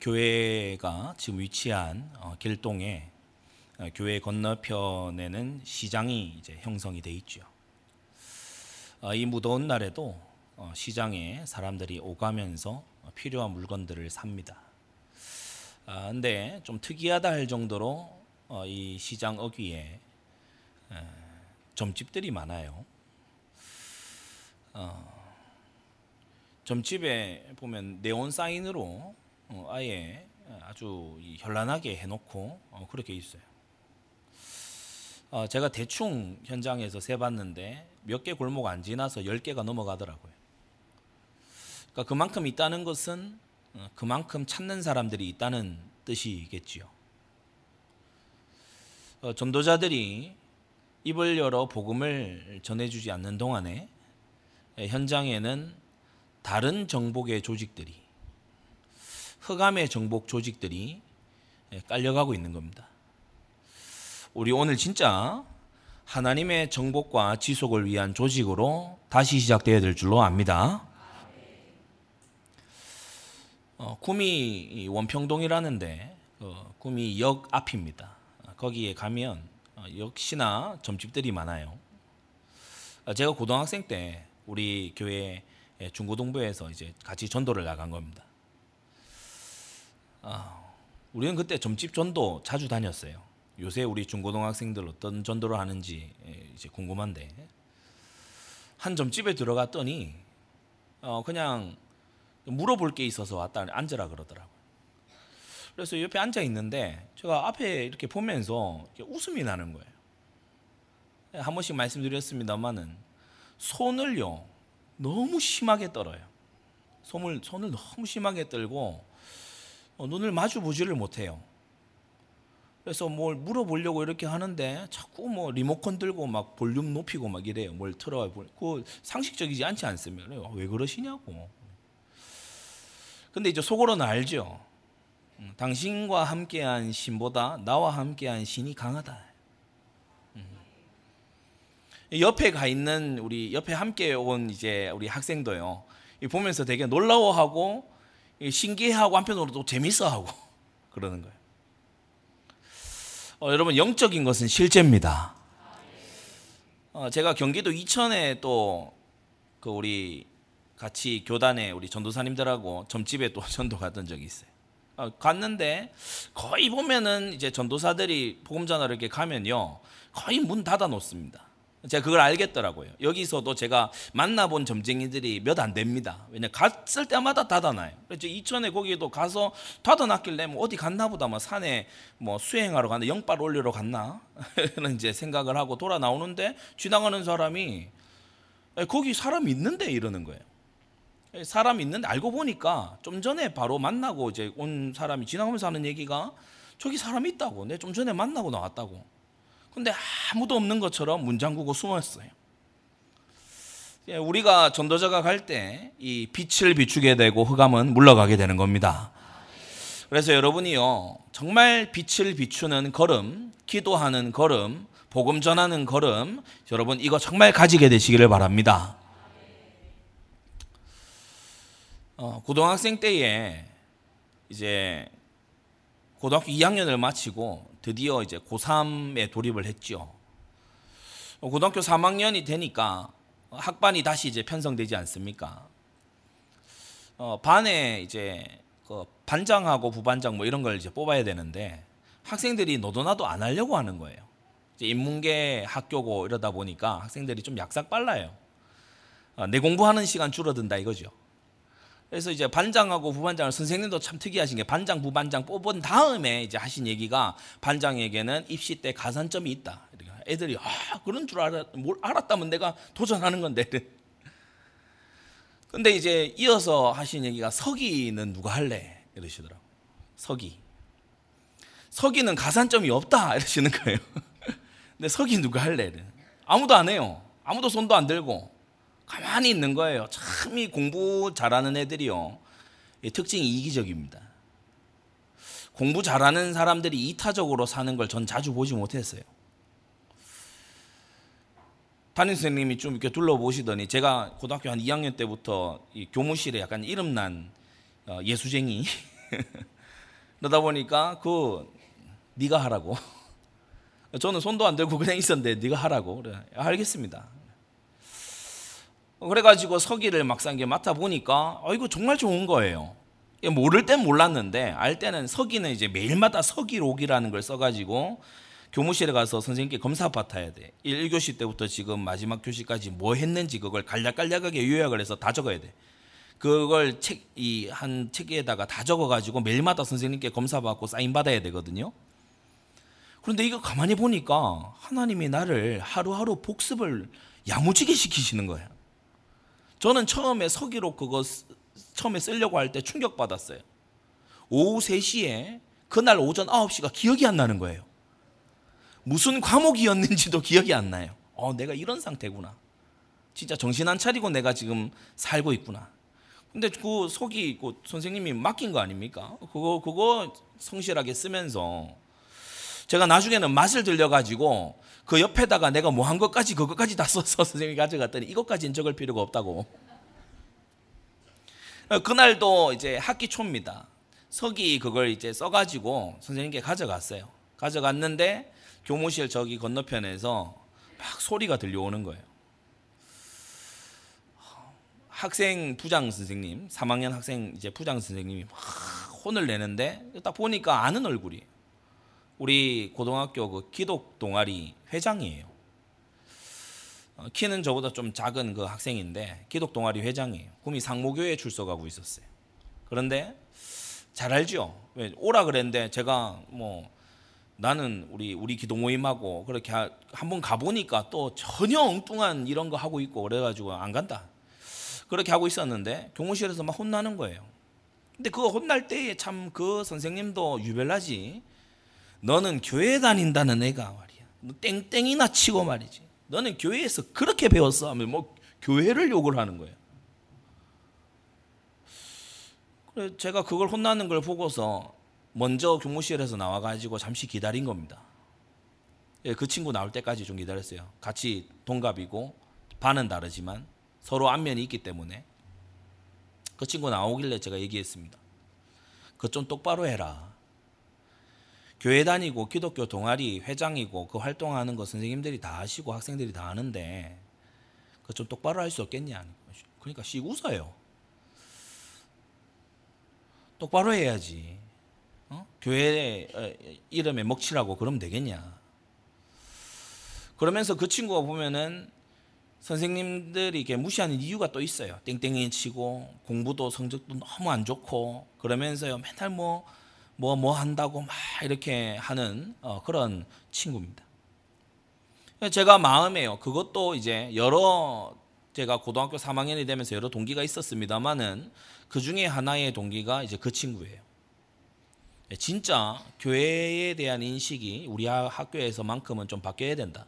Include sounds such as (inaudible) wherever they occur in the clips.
교회가 지금 위치한 어, 길동에 어, 교회 건너편에는 시장이 이제 형성이 돼 있죠. 어, 이 무더운 날에도 어, 시장에 사람들이 오가면서 필요한 물건들을 삽니다. 아, 근데 좀 특이하다 할 정도로 어, 이 시장 어귀에 에, 점집들이 많아요. 어, 점집에 보면 네온 사인으로 어, 아예 아주 이 현란하게 해놓고 어, 그렇게 있어요. 어, 제가 대충 현장에서 세봤는데 몇 개 골목 안 지나서 10개가 넘어가더라고요. 그러니까 그만큼 있다는 것은 어, 그만큼 찾는 사람들이 있다는 뜻이겠지요. 어, 전도자들이 입을 열어 복음을 전해주지 않는 동안에 에, 현장에는 다른 정복의 조직들이 흑암의 정복 조직들이 에, 깔려가고 있는 겁니다. 우리 오늘 진짜 하나님의 정복과 지속을 위한 조직으로 다시 시작되어야 될 줄로 압니다. 어, 구미 원평동이라는데 어, 구미 역 앞입니다. 거기에 가면 어, 역시나 점집들이 많아요. 어, 제가 고등학생 때 우리 교회 중고등부에서 이제 같이 전도를 나간 겁니다. 아, 우리는 그때 점집 전도 자주 다녔어요. 요새 우리 중고등학생들 어떤 전도를 하는지 이제 궁금한데 한 점집에 들어갔더니 어 그냥 물어볼 게 있어서 왔다 앉으라 그러더라고요. 그래서 옆에 앉아 있는데 제가 앞에 이렇게 보면서 이렇게 웃음이 나는 거예요. 한 번씩 말씀드렸습니다만은 손을요 너무 심하게 떨어요. 손을 손을 너무 심하게 떨고 어, 눈을 마주 보지를 못해요. 그래서 뭘 물어보려고 이렇게 하는데 자꾸 뭐 리모컨 들고 막 볼륨 높이고 막 이래요. 뭘 틀어야 그 상식적이지 않지 않습니까? 왜 그러시냐고. 근데 이제 속으로는 알죠. 음, 당신과 함께한 신보다 나와 함께한 신이 강하다. 음. 옆에 가 있는 우리 옆에 함께 온 이제 우리 학생도요. 보면서 되게 놀라워하고 신기해하고 한편으로 도 재밌어하고 (laughs) 그러는 거예요. 어, 여러분 영적인 것은 실제입니다. 어, 제가 경기도 이천에 또 그 우리 같이 교단에 우리 전도사님들하고 점집에 또 (laughs) 전도 갔던 적이 있어요. 어, 갔는데 거의 보면은 이제 전도사들이 복음 전하러 이렇게 가면요 거의 문 닫아 놓습니다. 제가 그걸 알겠더라고요. 여기서도 제가 만나본 점쟁이들이 몇 안 됩니다. 왜냐 갔을 때마다 닫아놔요. 그래서 이천에 거기도 가서 닫아놨길래 뭐 어디 갔나 보다 뭐 산에 뭐 수행하러 갔나 영발 올리러 갔나 (laughs) 는 이제 생각을 하고 돌아 나오는데 지나가는 사람이 거기 사람 있는데 이러는 거예요. 사람 있는데 알고 보니까 좀 전에 바로 만나고 이제 온 사람이 지나가면서 하는 얘기가 저기 사람 있다고. 내 좀 전에 만나고 나왔다고. 근데 아무도 없는 것처럼 문 잠그고 숨었어요. 예, 우리가 전도자가 갈 때 이 빛을 비추게 되고 흑암은 물러가게 되는 겁니다. 그래서 여러분이요, 정말 빛을 비추는 걸음, 기도하는 걸음, 복음 전하는 걸음, 여러분 이거 정말 가지게 되시기를 바랍니다. 어, 고등학생 때에 이제 고등학교 2학년을 마치고 드디어 이제 고3에 돌입을 했죠. 고등학교 3학년이 되니까 학반이 다시 이제 편성되지 않습니까? 어, 반에 이제 그 반장하고 부반장 뭐 이런 걸 이제 뽑아야 되는데 학생들이 너도나도 안 하려고 하는 거예요. 인문계 학교고 이러다 보니까 학생들이 좀 약삭 빨라요. 어, 내 공부하는 시간 줄어든다 이거죠. 그래서 이제 반장하고 부반장을 선생님도 참 특이하신 게 반장 부반장 뽑은 다음에 이제 하신 얘기가 반장에게는 입시 때 가산점이 있다. 애들이 아 그런 줄 알았 뭘 알았다면 내가 도전하는 건데. 근데 이제 이어서 하신 얘기가 서기는 누가 할래 이러시더라고. 서기. 서기는 가산점이 없다 (laughs) 이러시는 거예요. 근데 서기 누가 할래? 아무도 안 해요. 아무도 손도 안 들고. 가만히 있는 거예요. 참 이 공부 잘하는 애들이요. 특징이 이기적입니다. 공부 잘하는 사람들이 이타적으로 사는 걸 전 자주 보지 못했어요. 담임 선생님이 좀 이렇게 둘러보시더니 제가 고등학교 한 2학년 때부터 교무실에 약간 이름난 어, 예수쟁이 (laughs) 그러다 보니까 그 네가 하라고. 저는 손도 안 들고 그냥 있었는데 네가 하라고. 그래. 알겠습니다. 그래가지고 서기를 막상 게 맡아 보니까 어 이거 정말 좋은 거예요. 모를 땐 몰랐는데 알 때는 서기는 이제 매일마다 서기록이라는 걸 써가지고 교무실에 가서 선생님께 검사 받아야 돼. 1교시 때부터 지금 마지막 교시까지 뭐 했는지 그걸 간략간략하게 요약을 해서 다 적어야 돼. 그걸 책 이 한 책에다가 다 적어가지고 매일마다 선생님께 검사 받고 사인 받아야 되거든요. 그런데 이거 가만히 보니까 하나님이 나를 하루하루 복습을 야무지게 시키시는 거예요. 저는 처음에 서기록 그거 처음에 쓰려고 할 때 충격받았어요. 오후 3시에 그날 오전 9시가 기억이 안 나는 거예요. 무슨 과목이었는지도 기억이 안 나요. 어, 내가 이런 상태구나. 진짜 정신 안 차리고 내가 지금 살고 있구나. 근데 그 속이 그 선생님이 맡긴 거 아닙니까? 그거 그거 성실하게 쓰면서 제가 나중에는 맛을 들려 가지고 그 옆에다가 내가 뭐 한 것까지 그것까지 다 (laughs) 써서 선생님이 가져갔더니 이것까지는 적을 필요가 없다고. 그날도 이제 학기 초입니다. 서기 그걸 이제 써가지고 선생님께 가져갔어요. 가져갔는데 교무실 저기 건너편에서 막 소리가 들려오는 거예요. 학생 부장 선생님, 3학년 학생 이제 부장 선생님이 막 혼을 내는데 딱 보니까 아는 얼굴이에요. 우리 고등학교 그 기독 동아리 회장이에요. 어, 키는 저보다 좀 작은 그 학생인데 기독 동아리 회장이에요. 꿈이 상모교회에 출석하고 있었어요. 그런데 잘 알죠. 오라 그랬는데 제가 뭐 나는 우리 우리 기도 모임하고 그렇게 한번 가보니까 또 전혀 엉뚱한 이런 거 하고 있고 그래가지고 안 간다. 그렇게 하고 있었는데 교무실에서 막 혼나는 거예요. 근데 그거 혼날 때에 참 그 선생님도 유별나지. 너는 교회 다닌다는 애가 말이야. 너 땡땡이나 치고 말이지. 너는 교회에서 그렇게 배웠어 하면 뭐 교회를 욕을 하는 거예요. 그래 제가 그걸 혼나는 걸 보고서 먼저 교무실에서 나와 가지고 잠시 기다린 겁니다. 예, 그 친구 나올 때까지 좀 기다렸어요. 같이 동갑이고 반은 다르지만 서로 안면이 있기 때문에 그 친구 나오길래 제가 얘기했습니다. 그 좀 똑바로 해라. 교회 다니고 기독교 동아리 회장이고 그 활동하는 거 선생님들이 다 아시고 학생들이 다 아는데 그 좀 똑바로 할 수 없겠냐. 그러니까 씩 웃어요. 똑바로 해야지. 어? 교회 어, 이름에 먹칠하고 그러면 되겠냐. 그러면서 그 친구가 보면은 선생님들이 이렇게 무시하는 이유가 또 있어요. 땡땡이 치고 공부도 성적도 너무 안 좋고 그러면서요 맨날 뭐 뭐뭐 뭐 한다고 막 이렇게 하는 어, 그런 친구입니다. 제가 마음에요. 그것도 이제 여러 제가 고등학교 3학년이 되면서 여러 동기가 있었습니다만은 그 중에 하나의 동기가 이제 그 친구예요. 진짜 교회에 대한 인식이 우리 학교에서만큼은 좀 바뀌어야 된다.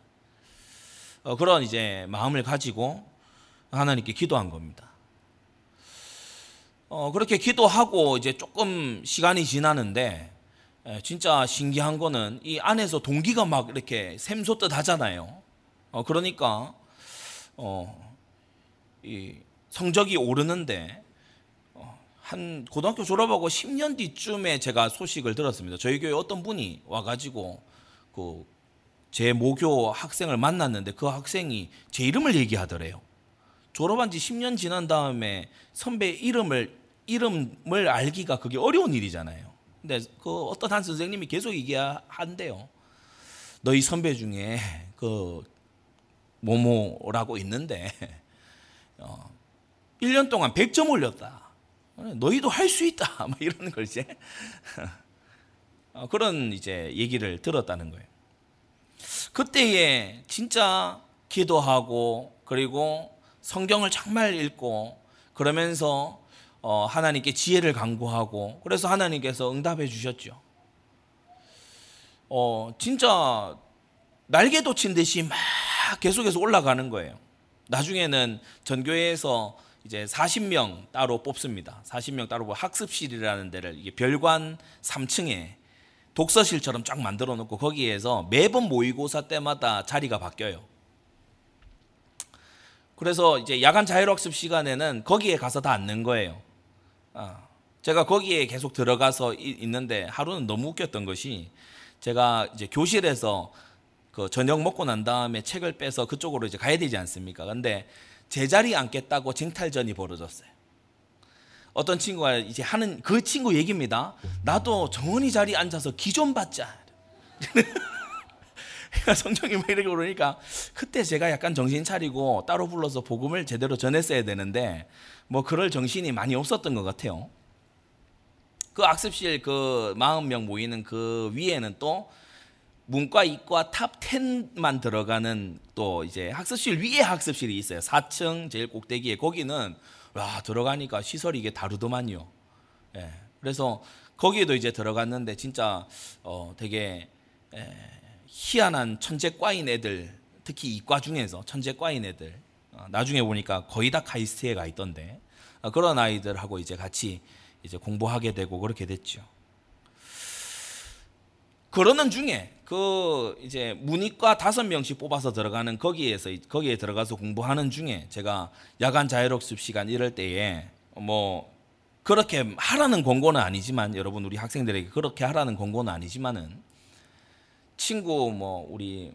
어, 그런 이제 마음을 가지고 하나님께 기도한 겁니다. 어, 그렇게 기도하고 이제 조금 시간이 지나는데 진짜 신기한 거는 이 안에서 동기가 막 이렇게 샘솟듯 하잖아요. 어, 그러니까 어, 이 성적이 오르는데 어, 한 고등학교 졸업하고 10년 뒤쯤에 제가 소식을 들었습니다. 저희 교회 어떤 분이 와가지고 그 제 모교 학생을 만났는데 그 학생이 제 이름을 얘기하더래요. 졸업한 지 10년 지난 다음에 선배 이름을 이름을 알기가 그게 어려운 일이잖아요. 근데 그 어떤 한 선생님이 계속 얘기한대요. 너희 선배 중에 그 모모라고 있는데 어, 1년 동안 100점 올렸다. 너희도 할 수 있다. 뭐 이런 걸 이제 어, 그런 이제 얘기를 들었다는 거예요. 그때에 진짜 기도하고 그리고 성경을 정말 읽고 그러면서 어, 하나님께 지혜를 강구하고 그래서 하나님께서 응답해 주셨죠. 어, 진짜 날개 돋친 듯이 막 계속해서 올라가는 거예요. 나중에는 전교회에서 이제 40명 따로 뽑습니다. 40명 따로 뽑 학습실이라는 데를 이게 별관 3층에 독서실처럼 쫙 만들어 놓고 거기에서 매번 모의고사 때마다 자리가 바뀌어요. 그래서 이제 야간 자율학습 시간에는 거기에 가서 다 앉는 거예요. 아, 제가 거기에 계속 들어가서 있는데 하루는 너무 웃겼던 것이 제가 이제 교실에서 그 저녁 먹고 난 다음에 책을 빼서 그쪽으로 이제 가야 되지 않습니까? 근데 제자리 앉겠다고 쟁탈전이 벌어졌어요. 어떤 친구가 이제 하는 그 친구 얘기입니다. 나도 정원이 자리에 앉아서 기 좀 받자. (laughs) 성경이 뭐 이렇게 그러니까 그때 제가 약간 정신 차리고 따로 불러서 복음을 제대로 전했어야 되는데 뭐 그럴 정신이 많이 없었던 것 같아요. 그 학습실 그 40명 모이는 그 위에는 또 문과, 이과 top 10만 들어가는 또 이제 학습실 위에 학습실이 있어요. 4층 제일 꼭대기에 거기는 와 들어가니까 시설이 이게 다르더만요. 예. 그래서 거기에도 이제 들어갔는데 진짜 어 되게 에, 희한한 천재과인 애들 특히 이과 중에서 천재과인 애들 어, 나중에 보니까 거의 다 카이스트에 가 있던데 어, 그런 아이들하고 이제 같이 이제 공부하게 되고 그렇게 됐죠. 그러는 중에 그 이제 문이과 다섯 명씩 뽑아서 들어가는 거기에서 거기에 들어가서 공부하는 중에 제가 야간 자율학습 시간 이럴 때에 뭐 그렇게 하라는 권고는 아니지만 여러분 우리 학생들에게 그렇게 하라는 권고는 아니지만은 친구 뭐 우리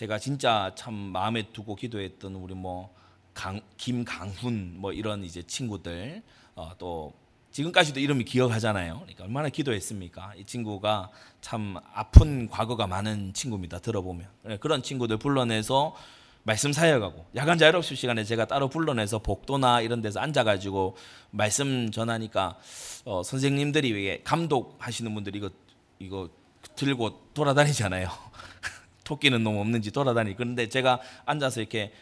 제가 진짜 참 마음에 두고 기도했던 우리 뭐 강, 김강훈 뭐 이런 이제 친구들 어, 또 지금까지도 이름이 기억하잖아요. 그러니까 얼마나 기도했습니까? 이 친구가 참 아픈 과거가 많은 친구입니다. 들어보면 네, 그런 친구들 불러내서 말씀 사역하고 야간 자율학습 시간에 제가 따로 불러내서 복도나 이런 데서 앉아가지고 말씀 전하니까 어, 선생님들이 감독하시는 분들이 이거 이거 들고 돌아다니잖아요. 토끼는 놈 없는지 돌아다니. 그런데 제가 앉아서 이렇게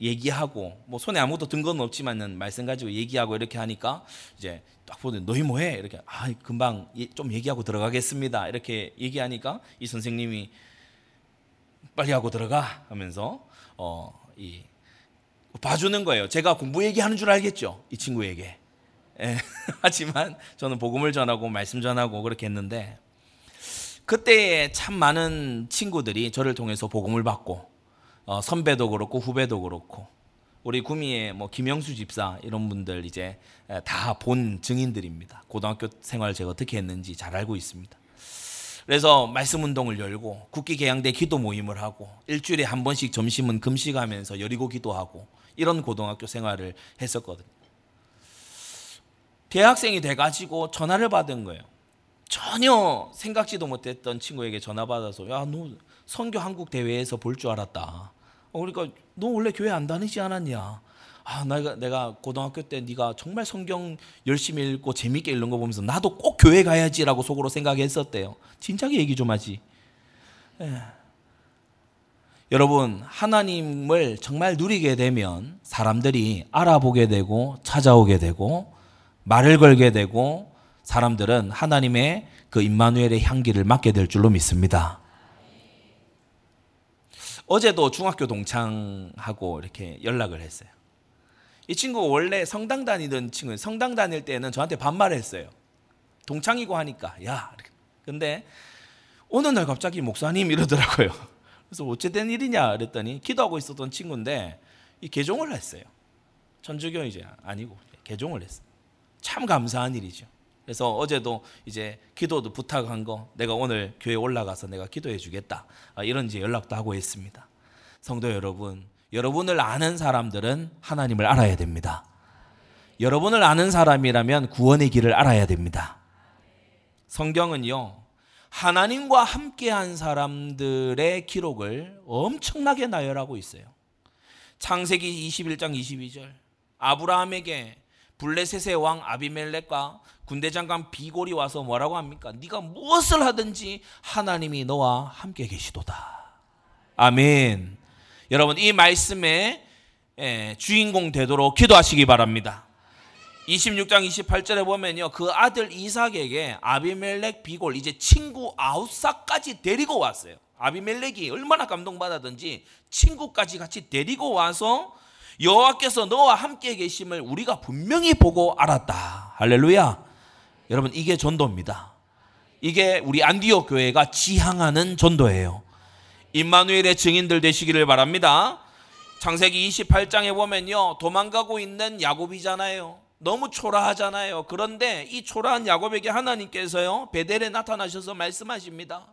얘기하고 뭐 손에 아무것도 든 건 없지만은 말씀 가지고 얘기하고 이렇게 하니까 이제 딱 보더니 너희 뭐해 이렇게 아 금방 좀 얘기하고 들어가겠습니다 이렇게 얘기하니까 이 선생님이 빨리 하고 들어가 하면서 어이 봐주는 거예요. 제가 공부 얘기하는 줄 알겠죠 이 친구에게. 예, (laughs) 하지만 저는 복음을 전하고 말씀 전하고 그렇게 했는데 그때에 참 많은 친구들이 저를 통해서 복음을 받고 어, 선배도 그렇고 후배도 그렇고 우리 구미의 뭐 김영수 집사 이런 분들 이제 다 본 증인들입니다. 고등학교 생활 제가 어떻게 했는지 잘 알고 있습니다. 그래서 말씀 운동을 열고 국기 개양대 기도 모임을 하고 일주일에 한 번씩 점심은 금식하면서 여리고 기도하고 이런 고등학교 생활을 했었거든요. 대학생이 돼 가지고 전화를 받은 거예요. 전혀 생각지도 못했던 친구에게 전화 받아서 야 너 선교 한국 대회에서 볼 줄 알았다. 어, 그러니까 너 원래 교회 안 다니지 않았냐? 아 내가 내가 고등학교 때 네가 정말 성경 열심히 읽고 재밌게 읽는 거 보면서 나도 꼭 교회 가야지라고 속으로 생각했었대요. 진작에 얘기 좀 하지. 예. 여러분 하나님을 정말 누리게 되면 사람들이 알아보게 되고 찾아오게 되고 말을 걸게 되고 사람들은 하나님의 그 임마누엘의 향기를 맡게 될 줄로 믿습니다. 어제도 중학교 동창하고 이렇게 연락을 했어요. 이 친구가 원래 성당 다니던 친구, 성당 다닐 때는 저한테 반말했어요. 동창이고 하니까, 야. 근데 어느 날 갑자기 목사님 이러더라고요. (laughs) 그래서 어찌된 일이냐 그랬더니 기도하고 있었던 친구인데 이 개종을 했어요. 천주교 이제 아니고 개종을 했어요. 참 감사한 일이죠. 그래서 어제도 이제 기도도 부탁한 거 내가 오늘 교회 올라가서 내가 기도해 주겠다. 아, 이런 이제 연락도 하고 있습니다. 성도 여러분, 여러분을 아는 사람들은 하나님을 알아야 됩니다. 여러분을 아는 사람이라면 구원의 길을 알아야 됩니다. 성경은요, 하나님과 함께한 사람들의 기록을 엄청나게 나열하고 있어요. 창세기 21장 22절. 아브라함에게 블레셋의 왕 아비멜렉과 군대 장관 비골이 와서 뭐라고 합니까? 네가 무엇을 하든지 하나님이 너와 함께 계시도다. 아멘. 여러분 이 말씀의 주인공 되도록 기도하시기 바랍니다. 26장 28절에 보면요. 그 아들 이삭에게 아비멜렉 비골 이제 친구 아우사까지 데리고 왔어요. 아비멜렉이 얼마나 감동받았든지 친구까지 같이 데리고 와서 여호와께서 너와 함께 계심을 우리가 분명히 보고 알았다. 할렐루야. 여러분 이게 전도입니다. 이게 우리 안디옥 교회가 지향하는 전도예요. 임마누엘의 증인들 되시기를 바랍니다. 창세기 28장에 보면요. 도망가고 있는 야곱이잖아요. 너무 초라하잖아요. 그런데 이 초라한 야곱에게 하나님께서요 베델에 나타나셔서 말씀하십니다.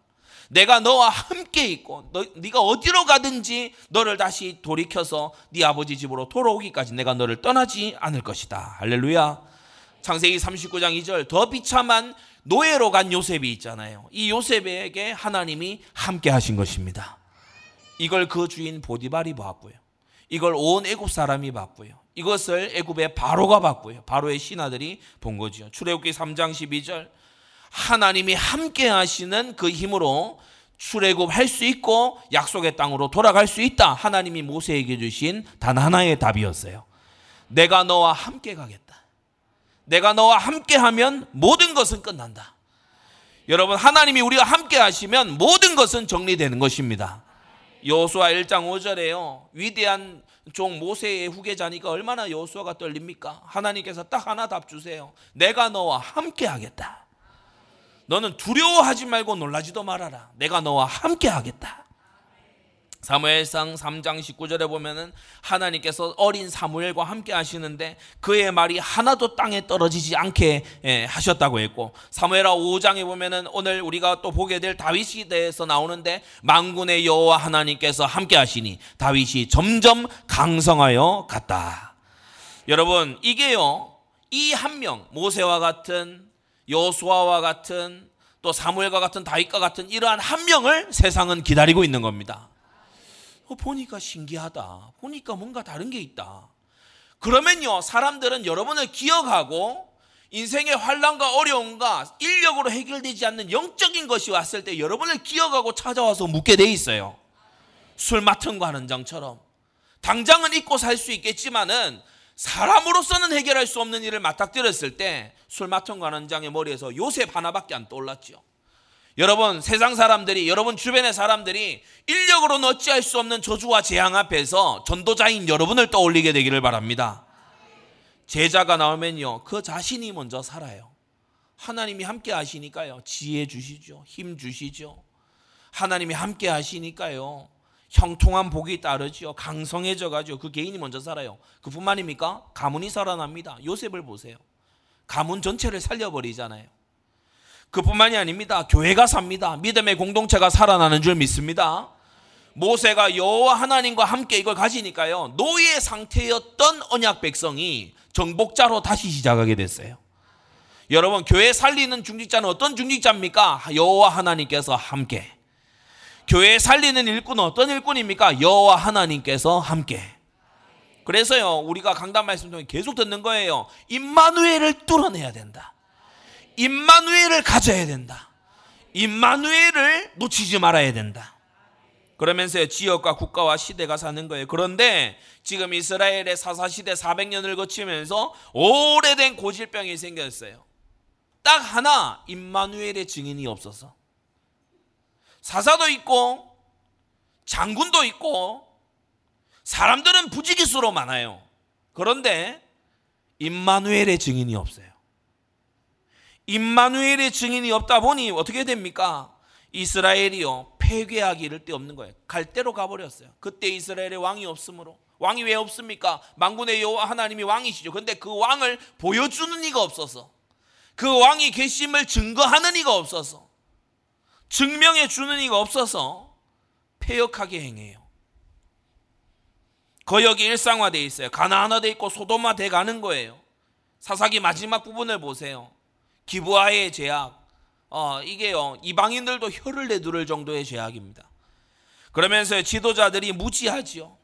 내가 너와 함께 있고 너, 네가 어디로 가든지 너를 다시 돌이켜서 네 아버지 집으로 돌아오기까지 내가 너를 떠나지 않을 것이다. 할렐루야. 창세기 39장 2절 더 비참한 노예로 간 요셉이 있잖아요. 이 요셉에게 하나님이 함께 하신 것입니다. 이걸 그 주인 보디발이 봤고요. 이걸 온 애굽 사람이 봤고요. 이것을 애굽의 바로가 봤고요. 바로의 신하들이 본 거죠. 출애굽기 3장 12절 하나님이 함께 하시는 그 힘으로 출애굽 할 수 있고 약속의 땅으로 돌아갈 수 있다. 하나님이 모세에게 주신 단 하나의 답이었어요. 내가 너와 함께 가겠다. 내가 너와 함께 하면 모든 것은 끝난다. 여러분 하나님이 우리가 함께 하시면 모든 것은 정리되는 것입니다. 여호수아 1장 5절에요. 위대한 종 모세의 후계자니까 얼마나 여호수아가 떨립니까? 하나님께서 딱 하나 답 주세요. 내가 너와 함께 하겠다. 너는 두려워하지 말고 놀라지도 말아라. 내가 너와 함께 하겠다. 사무엘상 3장 19절에 보면은 하나님께서 어린 사무엘과 함께 하시는데 그의 말이 하나도 땅에 떨어지지 않게 예, 하셨다고 했고 사무엘하 5장에 보면은 오늘 우리가 또 보게 될 다윗에 대해서 나오는데 만군의 여호와 하나님께서 함께 하시니 다윗이 점점 강성하여 갔다. 여러분 이게요 이 한 명 모세와 같은 여호수아와 같은 또 사무엘과 같은 다윗과 같은 이러한 한 명을 세상은 기다리고 있는 겁니다. 어, 보니까 신기하다. 보니까 뭔가 다른 게 있다. 그러면요, 사람들은 여러분을 기억하고 인생의 환란과 어려움과 인력으로 해결되지 않는 영적인 것이 왔을 때 여러분을 기억하고 찾아와서 묻게 돼 있어요. 술 맡은 거 하는 장처럼. 당장은 잊고 살 수 있겠지만은 사람으로서는 해결할 수 없는 일을 맞닥뜨렸을 때술 맡은 거 하는 장의 머리에서 요셉 하나밖에 안 떠올랐죠. 여러분 세상 사람들이 여러분 주변의 사람들이 인력으로 어찌할 수 없는 저주와 재앙 앞에서 전도자인 여러분을 떠올리게 되기를 바랍니다. 제자가 나오면요 그 자신이 먼저 살아요. 하나님이 함께 하시니까요 지혜 주시죠 힘 주시죠. 하나님이 함께 하시니까요 형통한 복이 따르죠 강성해져 가지고 그 개인이 먼저 살아요. 그뿐만입니까? 가문이 살아납니다. 요셉을 보세요. 가문 전체를 살려버리잖아요. 그뿐만이 아닙니다. 교회가 삽니다. 믿음의 공동체가 살아나는 줄 믿습니다. 모세가 여호와 하나님과 함께 이걸 가지니까요. 노예 상태였던 언약 백성이 정복자로 다시 시작하게 됐어요. 여러분 교회 살리는 중직자는 어떤 중직자입니까? 여호와 하나님께서 함께. 교회 살리는 일꾼은 어떤 일꾼입니까? 여호와 하나님께서 함께. 그래서요 우리가 강단 말씀 중에 계속 듣는 거예요. 임마누엘을 뚫어내야 된다. 임마누엘을 가져야 된다. 임마누엘을 놓치지 말아야 된다. 그러면서 지역과 국가와 시대가 사는 거예요. 그런데 지금 이스라엘의 사사 시대 400년을 거치면서 오래된 고질병이 생겼어요. 딱 하나 임마누엘의 증인이 없어서 사사도 있고 장군도 있고 사람들은 부지기수로 많아요. 그런데 임마누엘의 증인이 없어요. 임마누엘의 증인이 없다 보니 어떻게 됩니까? 이스라엘이요 폐괴하기를 데 없는 거예요. 갈대로 가버렸어요. 그때 이스라엘의 왕이 없으므로 왕이 왜 없습니까? 만군의 여호와 하나님이 왕이시죠. 근데 그 왕을 보여주는 이가 없어서 그 왕이 계심을 증거하는 이가 없어서 증명해 주는 이가 없어서 폐역하게 행해요. 거역이 일상화돼 있어요. 가나안화돼 있고 소돔화돼 가는 거예요. 사사기 마지막 부분을 보세요. 기부하의 죄악, 어, 이게요, 이방인들도 혀를 내두를 정도의 죄악입니다. 그러면서 지도자들이 무지하지요.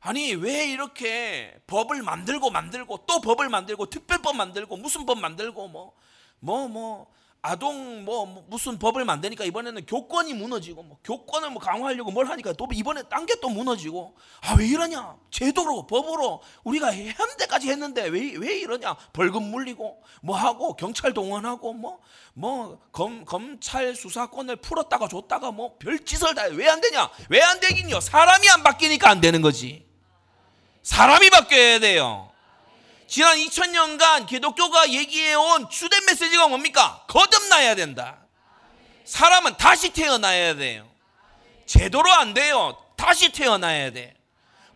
아니, 왜 이렇게 법을 만들고 만들고 또 법을 만들고 특별법 만들고 무슨 법 만들고 뭐, 뭐, 뭐, 아동 뭐, 뭐 무슨 법을 만드니까 이번에는 교권이 무너지고 뭐 교권을 뭐 강화하려고 뭘 하니까 또 이번에 딴 게 또 무너지고. 아 왜 이러냐? 제도로 법으로 우리가 현대까지 했는데 왜 왜 이러냐? 벌금 물리고 뭐 하고 경찰 동원하고 뭐 뭐 검찰 수사권을 풀었다가 줬다가 뭐 별짓을 다 왜 안 되냐? 왜 안 되긴요. 사람이 안 바뀌니까 안 되는 거지. 사람이 바뀌어야 돼요 지난 2000년간 기독교가 얘기해온 주된 메시지가 뭡니까? 거듭나야 된다. 사람은 다시 태어나야 돼요. 제도로 안 돼요. 다시 태어나야 돼.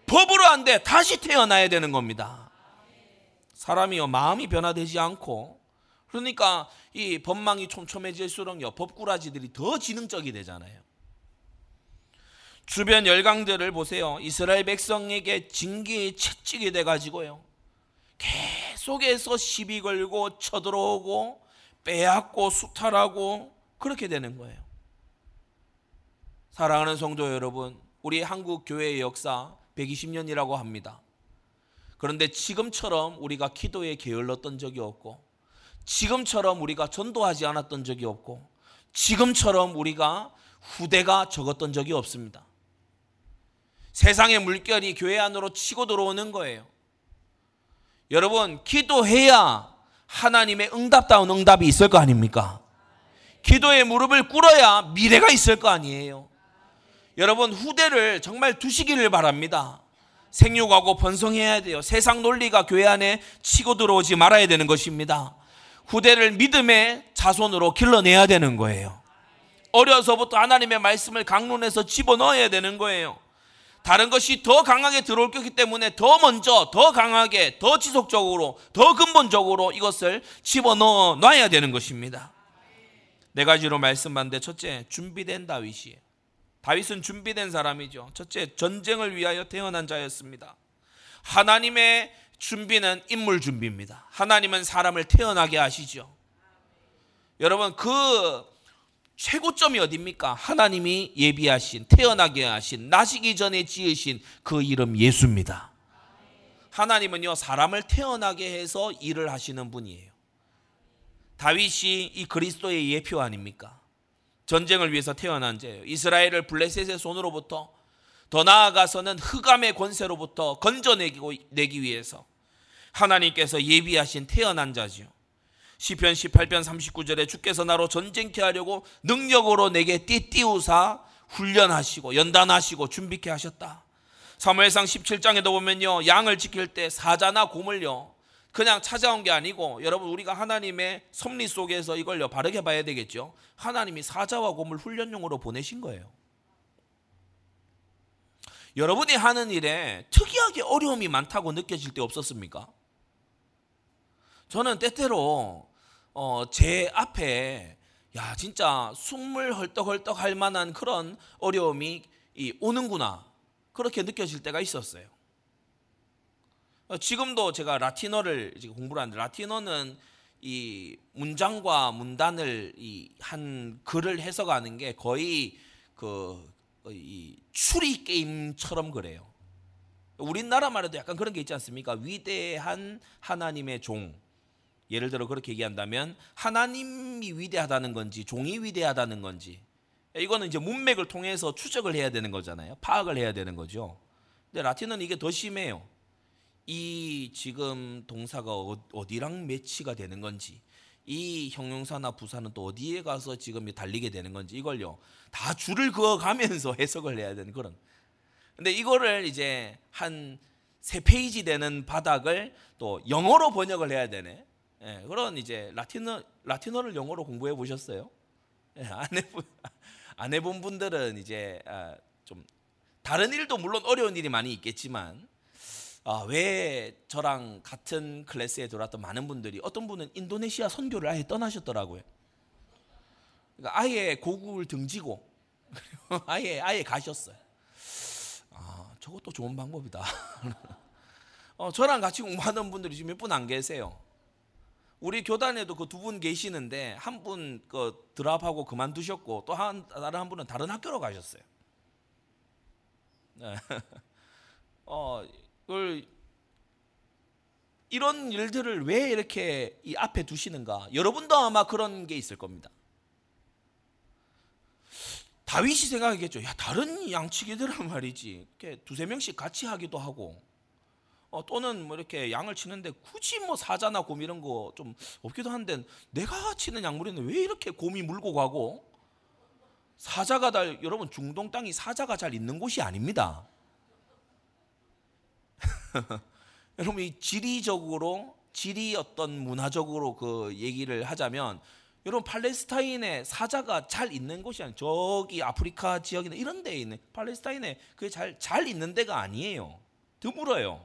법으로 안 돼. 다시 태어나야 되는 겁니다. 사람이요 마음이 변화되지 않고 그러니까 이 법망이 촘촘해질수록요 법꾸라지들이 더 지능적이 되잖아요. 주변 열강들을 보세요. 이스라엘 백성에게 징계에 채찍이 돼 가지고요. 계속해서 시비 걸고 쳐들어오고 빼앗고 수탈하고 그렇게 되는 거예요. 사랑하는 성도 여러분, 우리 한국 교회의 역사 120년이라고 합니다. 그런데 지금처럼 우리가 기도에 게을렀던 적이 없고 지금처럼 우리가 전도하지 않았던 적이 없고 지금처럼 우리가 후대가 적었던 적이 없습니다. 세상의 물결이 교회 안으로 치고 들어오는 거예요. 여러분, 기도해야 하나님의 응답다운 응답이 있을 거 아닙니까? 기도의 무릎을 꿇어야 미래가 있을 거 아니에요. 여러분, 후대를 정말 두시기를 바랍니다. 생육하고 번성해야 돼요. 세상 논리가 교회 안에 치고 들어오지 말아야 되는 것입니다. 후대를 믿음의 자손으로 길러내야 되는 거예요. 어려서부터 하나님의 말씀을 강론해서 집어넣어야 되는 거예요. 다른 것이 더 강하게 들어올 거기 때문에 더 먼저, 더 강하게, 더 지속적으로, 더 근본적으로 이것을 집어넣어 놔야 되는 것입니다. 네 가지로 말씀하는데 첫째, 준비된 다윗이에요. 다윗은 준비된 사람이죠. 첫째, 전쟁을 위하여 태어난 자였습니다. 하나님의 준비는 인물 준비입니다. 하나님은 사람을 태어나게 하시죠. 여러분, 그 최고점이 어딥니까? 하나님이 예비하신, 태어나게 하신, 나시기 전에 지으신 그 이름 예수입니다. 하나님은요, 사람을 태어나게 해서 일을 하시는 분이에요. 다윗이 이 그리스도의 예표 아닙니까? 전쟁을 위해서 태어난 자예요. 이스라엘을 블레셋의 손으로부터 더 나아가서는 흑암의 권세로부터 건져내기 위해서 하나님께서 예비하신 태어난 자지요. 시편 18편 39절에 주께서 나로 전쟁케 하려고 능력으로 내게 띠띠우사 훈련하시고 연단하시고 준비케 하셨다. 사무엘상 17장에도 보면요. 양을 지킬 때 사자나 곰을요. 그냥 찾아온 게 아니고 여러분 우리가 하나님의 섭리 속에서 이걸요 바르게 봐야 되겠죠. 하나님이 사자와 곰을 훈련용으로 보내신 거예요. 여러분이 하는 일에 특이하게 어려움이 많다고 느껴질 때 없었습니까? 저는 때때로 어, 제 앞에 야 진짜 숨을 헐떡헐떡 할 만한 그런 어려움이 오는구나 그렇게 느껴질 때가 있었어요. 어, 지금도 제가 라틴어를 지금 공부를 하는데 라틴어는 이 문장과 문단을 이 한 글을 해석하는 게 거의 그 이 추리 게임처럼 그래요. 우리나라 말에도 약간 그런 게 있지 않습니까? 위대한 하나님의 종. 예를 들어 그렇게 얘기한다면 하나님이 위대하다는 건지 종이 위대하다는 건지 이거는 이제 문맥을 통해서 추적을 해야 되는 거잖아요. 파악을 해야 되는 거죠. 근데 라틴어는 이게 더 심해요. 이 지금 동사가 어, 어디랑 매치가 되는 건지 이 형용사나 부사는 또 어디에 가서 지금 달리게 되는 건지 이걸요 다 줄을 그어 가면서 (laughs) 해석을 해야 되는 그런 근데 이거를 이제 한 세 페이지 되는 바닥을 또 영어로 번역을 해야 되네 예, 그런 이제 라틴어 라틴어를 영어로 공부해 보셨어요? 예, 안 해본 안 해본 분들은 이제 아, 좀 다른 일도 물론 어려운 일이 많이 있겠지만 아, 왜 저랑 같은 클래스에 들어왔던 많은 분들이 어떤 분은 인도네시아 선교를 아예 떠나셨더라고요. 그러니까 아예 고국을 등지고 (laughs) 아예 아예 가셨어요. 아, 저것도 좋은 방법이다. (laughs) 어, 저랑 같이 공부하는 분들이 지금 몇 분 안 계세요. 우리 교단에도 그 두 분 계시는데 한 분 그 드랍하고 그만두셨고 또 한 다른 한 분은 다른 학교로 가셨어요. 네. (laughs) 어, 그걸 이런 일들을 왜 이렇게 이 앞에 두시는가? 여러분도 아마 그런 게 있을 겁니다. 다윗이 생각하겠죠. 야 다른 양치기들은 말이지 이렇게 두세 명씩 같이 하기도 하고 어, 또는 뭐 이렇게 양을 치는데 굳이 뭐 사자나 곰 이런 거 좀 없기도 한데 내가 치는 약물에는 왜 이렇게 곰이 물고 가고 사자가 달 여러분 중동 땅이 사자가 잘 있는 곳이 아닙니다. (laughs) 여러분 이 지리적으로 지리 어떤 문화적으로 그 얘기를 하자면 여러분 팔레스타인에 사자가 잘 있는 곳이 아니 저기 아프리카 지역이나 이런 데에 있는 팔레스타인에 그게 잘 잘 있는 데가 아니에요. 드물어요.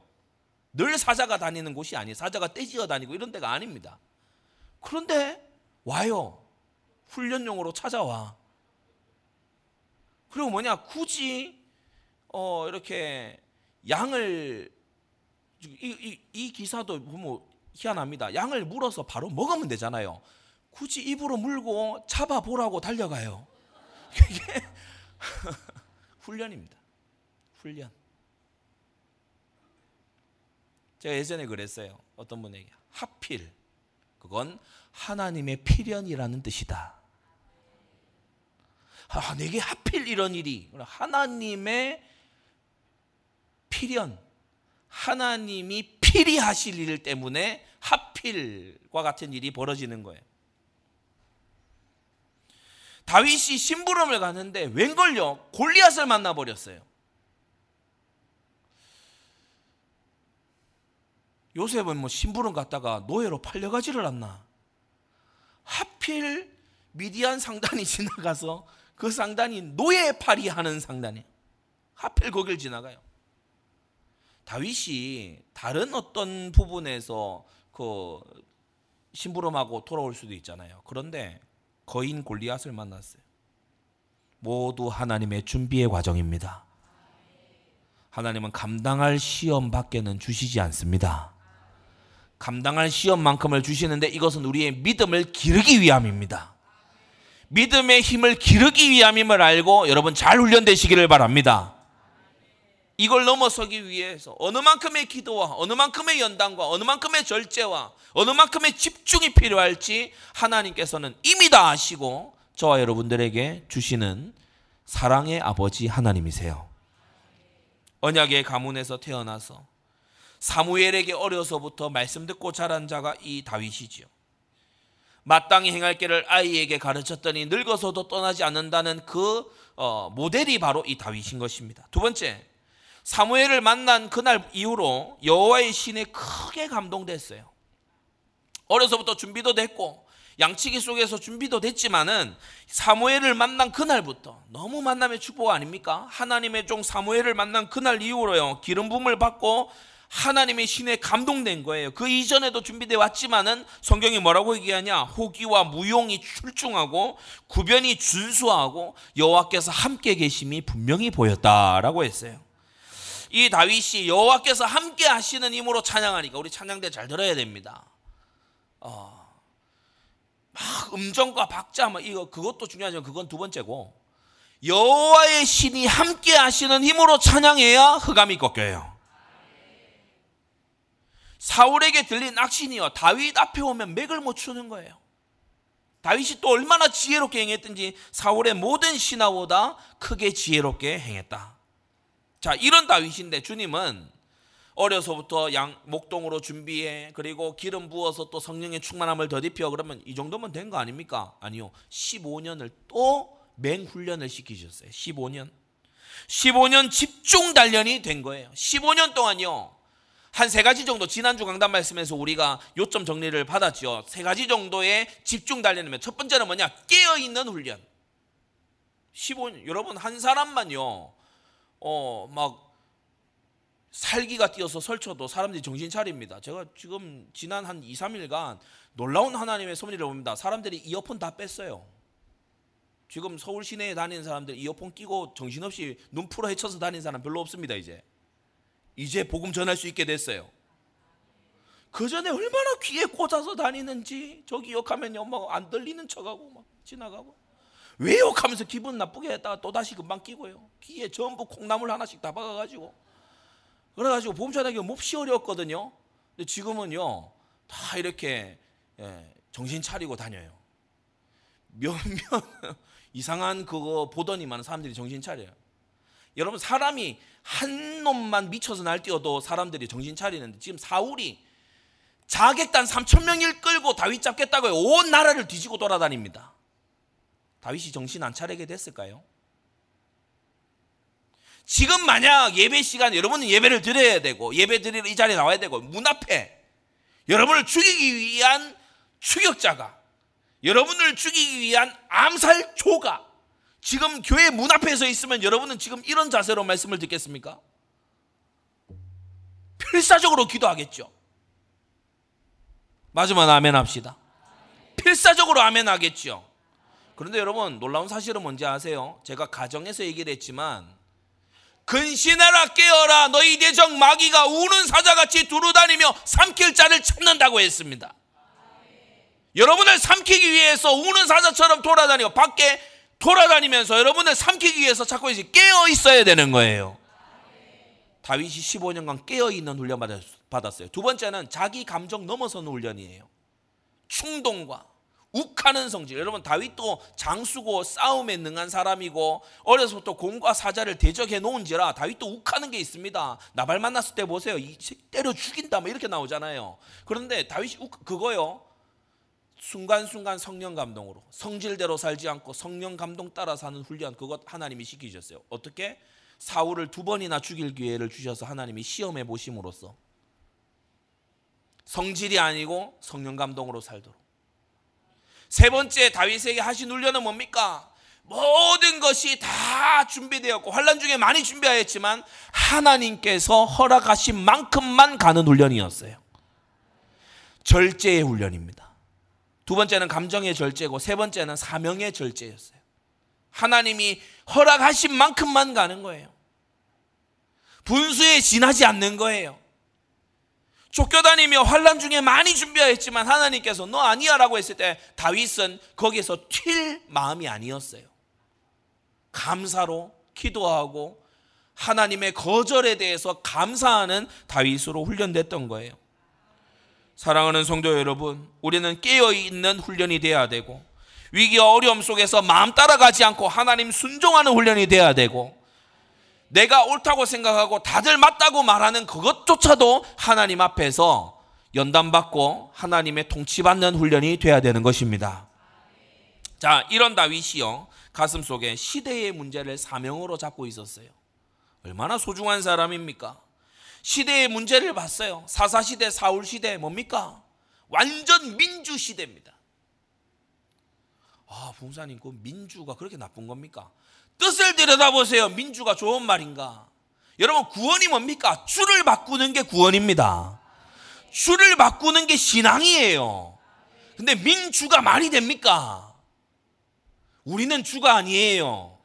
늘 사자가 다니는 곳이 아니에요. 사자가 떼지어 다니고 이런 데가 아닙니다. 그런데 와요. 훈련용으로 찾아와. 그리고 뭐냐 굳이 어 이렇게 양을 이, 이, 이 기사도 보면 희한합니다. 양을 물어서 바로 먹으면 되잖아요. 굳이 입으로 물고 잡아 보라고 달려가요. (laughs) 이게 (laughs) 훈련입니다. 훈련. 제가 예전에 그랬어요. 어떤 분에게 하필 그건 하나님의 필연이라는 뜻이다. 아, 내게 하필 이런 일이 하나님의 필연, 하나님이 필히 하실 일 때문에 하필과 같은 일이 벌어지는 거예요. 다윗이 심부름을 가는데 웬걸요 골리앗을 만나 버렸어요. 요셉은 뭐 심부름 갔다가 노예로 팔려가지를 않나. 하필 미디안 상단이 (laughs) 지나가서 그 상단이 노예 팔이 하는 상단이에요. 하필 거길 지나가요. 다윗이 다른 어떤 부분에서 그 심부름하고 돌아올 수도 있잖아요. 그런데 거인 골리앗을 만났어요. 모두 하나님의 준비의 과정입니다. 하나님은 감당할 시험 밖에는 주시지 않습니다. 감당할 시험만큼을 주시는데 이것은 우리의 믿음을 기르기 위함입니다. 믿음의 힘을 기르기 위함임을 알고 여러분 잘 훈련되시기를 바랍니다. 이걸 넘어서기 위해서 어느 만큼의 기도와 어느 만큼의 연단과 어느 만큼의 절제와 어느 만큼의 집중이 필요할지 하나님께서는 이미 다 아시고 저와 여러분들에게 주시는 사랑의 아버지 하나님이세요. 언약의 가문에서 태어나서 사무엘에게 어려서부터 말씀 듣고 자란 자가 이 다윗이지요. 마땅히 행할 길을 아이에게 가르쳤더니 늙어서도 떠나지 않는다는 그 어, 모델이 바로 이 다윗인 것입니다. 두 번째, 사무엘을 만난 그날 이후로 여호와의 신에 크게 감동됐어요. 어려서부터 준비도 됐고 양치기 속에서 준비도 됐지만은 사무엘을 만난 그날부터 너무 만남의 축복 아닙니까? 하나님의 종 사무엘을 만난 그날 이후로요 기름 부음을 받고 하나님의 신에 감동된 거예요. 그 이전에도 준비되어 왔지만은 성경이 뭐라고 얘기하냐? 호기와 무용이 출중하고 구변이 준수하고 여호와께서 함께 계심이 분명히 보였다라고 했어요. 이 다윗이 여호와께서 함께 하시는 힘으로 찬양하니까 우리 찬양대 잘 들어야 됩니다. 어, 막 음정과 박자 막 이거 그것도 중요하지만 그건 두 번째고 여호와의 신이 함께 하시는 힘으로 찬양해야 흑암이 꺾여요. 사울에게 들린 악신이요 다윗 앞에 오면 맥을 못 추는 거예요. 다윗이 또 얼마나 지혜롭게 행했든지 사울의 모든 신하보다 크게 지혜롭게 행했다. 자, 이런 다윗인데 주님은 어려서부터 양 목동으로 준비해 그리고 기름 부어서 또 성령의 충만함을 더입혀 그러면 이 정도면 된 거 아닙니까? 아니요. 15년을 또 맹훈련을 시키셨어요. 15년. 15년 집중 단련이 된 거예요. 15년 동안요. 한 세 가지 정도 지난주 강단 말씀에서 우리가 요점 정리를 받았죠. 세 가지 정도의 집중 단련이면 첫 번째는 뭐냐? 깨어 있는 훈련. 15년 여러분 한 사람만요. 어, 막 살기가 뛰어서 설쳐도 사람들이 정신 차립니다. 제가 지금 지난 한 2, 3일간 놀라운 하나님의 섭리를 봅니다. 사람들이 이어폰 다 뺐어요. 지금 서울 시내에 다니는 사람들 이어폰 끼고 정신없이 눈 풀어 헤쳐서 다니는 사람 별로 없습니다, 이제. 이제 복음 전할 수 있게 됐어요. 그 전에 얼마나 귀에 꽂아서 다니는지 저기 욕하면요, 막안 들리는 척하고 막 지나가고. 왜 욕하면서 기분 나쁘게 했다가 또 다시 금방 끼고요. 귀에 전부 콩나물 하나씩 다 박아가지고. 그래가지고 보험전하기 몹시 어려웠거든요. 근데 지금은요, 다 이렇게 예, 정신 차리고 다녀요. (laughs) 몇몇 이상한 그거 보더니만 사람들이 정신 차려요. 여러분 사람이 한 놈만 미쳐서 날뛰어도 사람들이 정신 차리는데 지금 사울이 자객단 3천 명을 끌고 다윗 잡겠다고 온 나라를 뒤지고 돌아다닙니다. 다윗이 정신 안 차리게 됐을까요? 지금 만약 예배 시간 여러분은 예배를 드려야 되고 예배 드리러 이 자리에 나와야 되고 문 앞에 여러분을 죽이기 위한 추격자가 여러분을 죽이기 위한 암살조가 지금 교회 문 앞에 서 있으면 여러분은 지금 이런 자세로 말씀을 듣겠습니까? 필사적으로 기도하겠죠. 맞으면 아멘 합시다. 필사적으로 아멘 하겠죠. 그런데 여러분 놀라운 사실은 뭔지 아세요? 제가 가정에서 얘기를 했지만 근신하라 깨어라 너희 대적 마귀가 우는 사자같이 두루다니며 삼킬 자를 찾는다고 했습니다. 여러분을 삼키기 위해서 우는 사자처럼 돌아다니고 밖에 돌아다니면서 여러분을 삼키기 위해서 자꾸 이제 깨어 있어야 되는 거예요. 다윗이 15년간 깨어 있는 훈련 받았어요. 두 번째는 자기 감정 넘어서는 훈련이에요. 충동과 욱하는 성질. 여러분 다윗도 장수고 싸움에 능한 사람이고 어려서부터 공과 사자를 대적해 놓은지라 다윗도 욱하는 게 있습니다. 나발 만났을 때 보세요. 이 때려 죽인다 뭐 이렇게 나오잖아요. 그런데 다윗이 욱 그거요. 순간순간 성령 감동으로 성질대로 살지 않고 성령 감동 따라 사는 훈련 그것 하나님이 시키셨어요. 어떻게? 사울을 두 번이나 죽일 기회를 주셔서 하나님이 시험해 보심으로써 성질이 아니고 성령 감동으로 살도록 세 번째 다윗에게 하신 훈련은 뭡니까? 모든 것이 다 준비되었고 환란 중에 많이 준비하였지만 하나님께서 허락하신 만큼만 가는 훈련이었어요. 절제의 훈련입니다. 두 번째는 감정의 절제고 세 번째는 사명의 절제였어요. 하나님이 허락하신 만큼만 가는 거예요. 분수에 지나지 않는 거예요. 쫓겨다니며 환란 중에 많이 준비했지만 하나님께서 너 아니야라고 했을 때 다윗은 거기서 튈 마음이 아니었어요. 감사로 기도하고 하나님의 거절에 대해서 감사하는 다윗으로 훈련됐던 거예요. 사랑하는 성도 여러분, 우리는 깨어 있는 훈련이 돼야 되고 위기와 어려움 속에서 마음 따라가지 않고 하나님 순종하는 훈련이 돼야 되고 내가 옳다고 생각하고 다들 맞다고 말하는 그것조차도 하나님 앞에서 연단받고 하나님의 통치받는 훈련이 돼야 되는 것입니다. 자, 이런 다윗이요. 가슴 속에 시대의 문제를 사명으로 잡고 있었어요. 얼마나 소중한 사람입니까? 시대의 문제를 봤어요. 사사시대, 사울시대 뭡니까? 완전 민주시대입니다. 아, 부사님, 그 민주가 그렇게 나쁜 겁니까? 뜻을 들여다보세요. 민주가 좋은 말인가? 여러분, 구원이 뭡니까? 주를 바꾸는 게 구원입니다. 주를 바꾸는 게 신앙이에요. 근데 민주가 말이 됩니까? 우리는 주가 아니에요.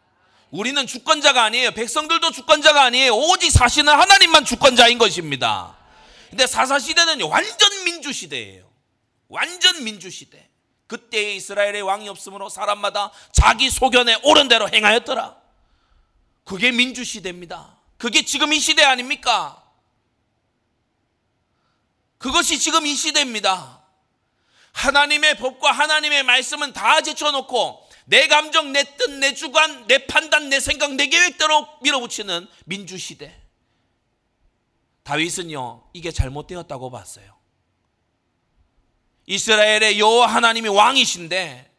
우리는 주권자가 아니에요. 백성들도 주권자가 아니에요. 오직 사실은 하나님만 주권자인 것입니다. 근데 사사 시대는 완전 민주 시대예요. 완전 민주 시대. 그때에 이스라엘의 왕이 없으므로 사람마다 자기 소견에 옳은 대로 행하였더라. 그게 민주 시대입니다. 그게 지금 이 시대 아닙니까? 그것이 지금 이 시대입니다. 하나님의 법과 하나님의 말씀은 다 제쳐놓고 내 감정, 내 뜻, 내 주관, 내 판단, 내 생각, 내 계획대로 밀어붙이는 민주 시대. 다윗은요, 이게 잘못되었다고 봤어요. 이스라엘의 여호와 하나님이 왕이신데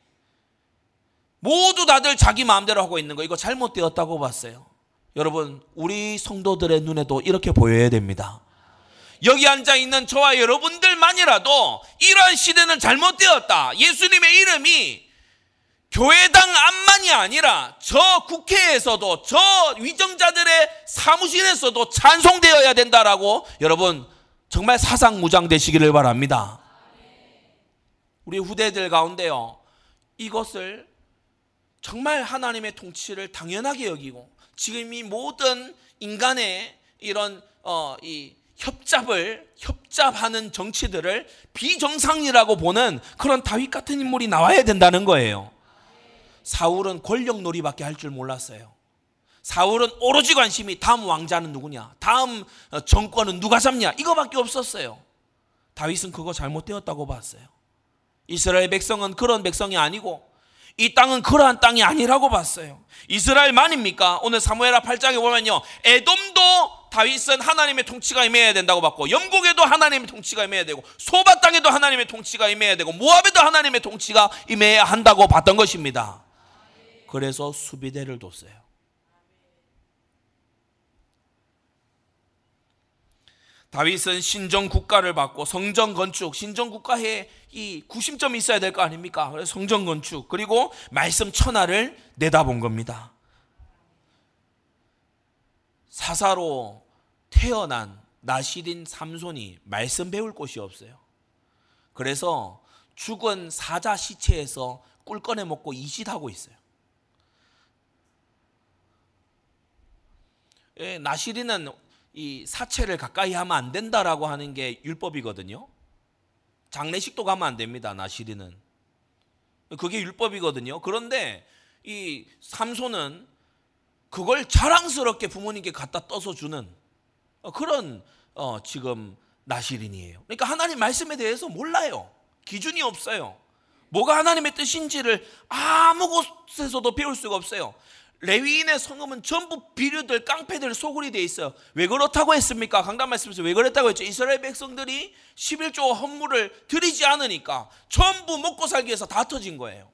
모두 다들 자기 마음대로 하고 있는 거 이거 잘못되었다고 봤어요. 여러분, 우리 성도들의 눈에도 이렇게 보여야 됩니다. 여기 앉아 있는 저와 여러분들만이라도 이러한 시대는 잘못되었다. 예수님의 이름이 교회당 안만이 아니라 저 국회에서도 저 위정자들의 사무실에서도 찬송되어야 된다라고 여러분 정말 사상 무장 되시기를 바랍니다. 우리 후대들 가운데요. 이것을 정말 하나님의 통치를 당연하게 여기고 지금 이 모든 인간의 이런 어, 이 협잡을 협잡하는 정치들을 비정상이라고 보는 그런 다윗 같은 인물이 나와야 된다는 거예요. 사울은 권력놀이밖에 할 줄 몰랐어요. 사울은 오로지 관심이 다음 왕자는 누구냐, 다음 어, 정권은 누가 잡냐 이거밖에 없었어요. 다윗은 그거 잘못되었다고 봤어요. 이스라엘 백성은 그런 백성이 아니고 이 땅은 그러한 땅이 아니라고 봤어요. 이스라엘만입니까? 오늘 사무엘하 8장에 보면요. 에돔도 다윗은 하나님의 통치가 임해야 된다고 봤고 영국에도 하나님의 통치가 임해야 되고 소바 땅에도 하나님의 통치가 임해야 되고 모압에도 하나님의 통치가 임해야 한다고 봤던 것입니다. 그래서 수비대를 뒀어요. 다윗은 신정 국가를 받고 성전 건축, 신정 국가에 이 구심점이 있어야 될 거 아닙니까? 그래서 성전 건축 그리고 말씀 천하를 내다본 겁니다. 사사로 태어난 나시린 삼손이 말씀 배울 곳이 없어요. 그래서 죽은 사자 시체에서 꿀 꺼내 먹고 이짓하고 있어요. 나시린은 이 사체를 가까이 하면 안 된다라고 하는 게 율법이거든요. 장례식도 가면 안 됩니다. 나시린은 그게 율법이거든요. 그런데 이 삼손은 그걸 자랑스럽게 부모님께 갖다 떠서 주는 그런 어, 지금 나시린이에요. 그러니까 하나님 말씀에 대해서 몰라요. 기준이 없어요. 뭐가 하나님의 뜻인지를 아무 곳에서도 배울 수가 없어요. 레위인의 성금은 전부 비류들, 깡패들 소굴이 돼 있어요. 왜 그렇다고 했습니까? 강단 말씀에서 왜 그랬다고 했죠? 이스라엘 백성들이 11조 헌물을 드리지 않으니까 전부 먹고 살기 위해서 다 터진 거예요.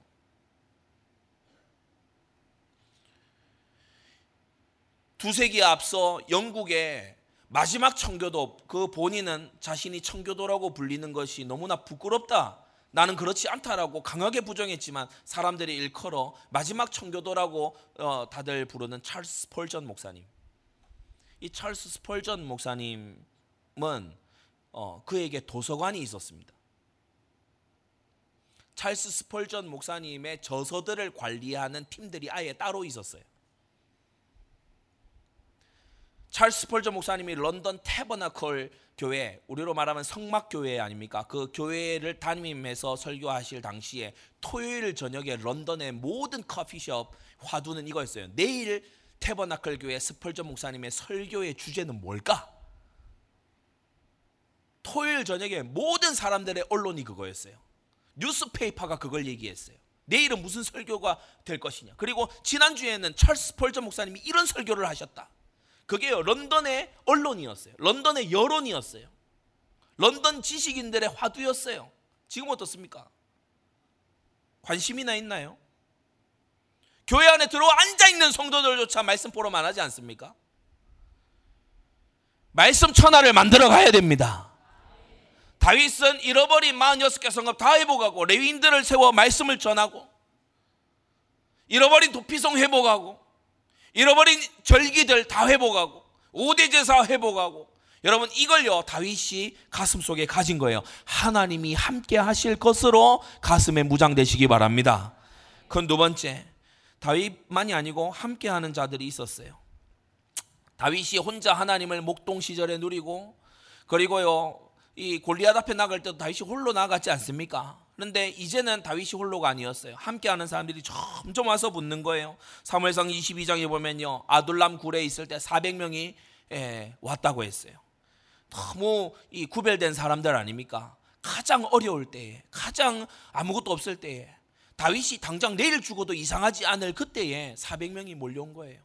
두 세 기 앞서 영국의 마지막 청교도 그 본인은 자신이 청교도라고 불리는 것이 너무나 부끄럽다. 나는 그렇지 않다라고 강하게 부정했지만 사람들이 일컬어 마지막 청교도라고 어, 다들 부르는 찰스 스펄전 목사님. 이 찰스 스펄전 목사님은 어, 그에게 도서관이 있었습니다. 찰스 스펄전 목사님의 저서들을 관리하는 팀들이 아예 따로 있었어요. 찰스 스펄전 목사님이 런던 Tabernacle 교회, 우리로 말하면 성막 교회 아닙니까? 그 교회를 담임해서 설교하실 당시에 토요일 저녁에 런던의 모든 커피숍 화두는 이거였어요. 내일 Tabernacle 교회 스펄전 목사님의 설교의 주제는 뭘까? 토요일 저녁에 모든 사람들의 언론이 그거였어요. newspaper가 그걸 얘기했어요. 내일은 무슨 설교가 될 것이냐. 그리고 지난주에는 찰스 스펄전 목사님이 이런 설교를 하셨다. 그게 런던의 언론이었어요. 런던의 여론이었어요. 런던 지식인들의 화두였어요. 지금 어떻습니까? 관심이나 있나요? 교회 안에 들어와 앉아 있는 성도들조차 말씀 보러만 하지 않습니까? 말씀 천하를 만들어 가야 됩니다. 다윗은 잃어버린 46개 성읍 다 회복하고 레위인들을 세워 말씀을 전하고 잃어버린 도피성 회복하고 잃어버린 절기들 다 회복하고 오대 제사 회복하고 여러분 이걸요 다윗이 가슴 속에 가진 거예요. 하나님이 함께 하실 것으로 가슴에 무장되시기 바랍니다. 그건 두 번째 다윗만이 아니고 함께 하는 자들이 있었어요. 다윗이 혼자 하나님을 목동 시절에 누리고 그리고요 이 골리앗 앞에 나갈 때도 다윗이 홀로 나갔지 않습니까? 그런데 이제는 다윗이 홀로가 아니었어요. 함께하는 사람들이 점점 와서 붙는 거예요. 사무엘상 22장에 보면요. 아둘람 굴에 있을 때 400명이 예, 왔다고 했어요. 너무 이 구별된 사람들 아닙니까? 가장 어려울 때에, 가장 아무것도 없을 때에 다윗이 당장 내일 죽어도 이상하지 않을 그때에 400명이 몰려온 거예요.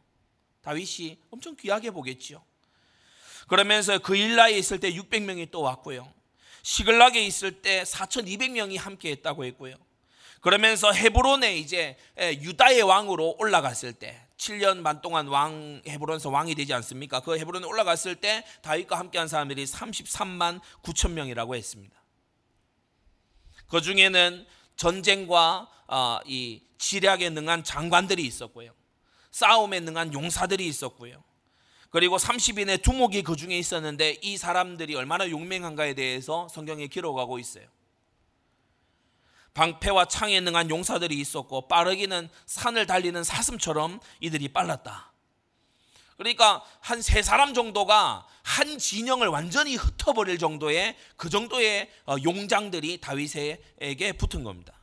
다윗이 엄청 귀하게 보겠지요. 그러면서 그 일라에 있을 때 600명이 또 왔고요. 시글락에 있을 때 4,200명이 함께 했다고 했고요. 그러면서 헤브론에 이제 유다의 왕으로 올라갔을 때 7년 반 동안 왕 헤브론에서 왕이 되지 않습니까? 그 헤브론에 올라갔을 때 다윗과 함께한 사람들이 33만 9천 명이라고 했습니다. 그 중에는 전쟁과 어, 이 지략에 능한 장관들이 있었고요. 싸움에 능한 용사들이 있었고요. 그리고 30인의 두목이 그 중에 있었는데 이 사람들이 얼마나 용맹한가에 대해서 성경에 기록하고 있어요. 방패와 창에 능한 용사들이 있었고 빠르기는 산을 달리는 사슴처럼 이들이 빨랐다. 그러니까 한 세 사람 정도가 한 진영을 완전히 흩어버릴 정도의 그 정도의 어, 용장들이 다윗에게 붙은 겁니다.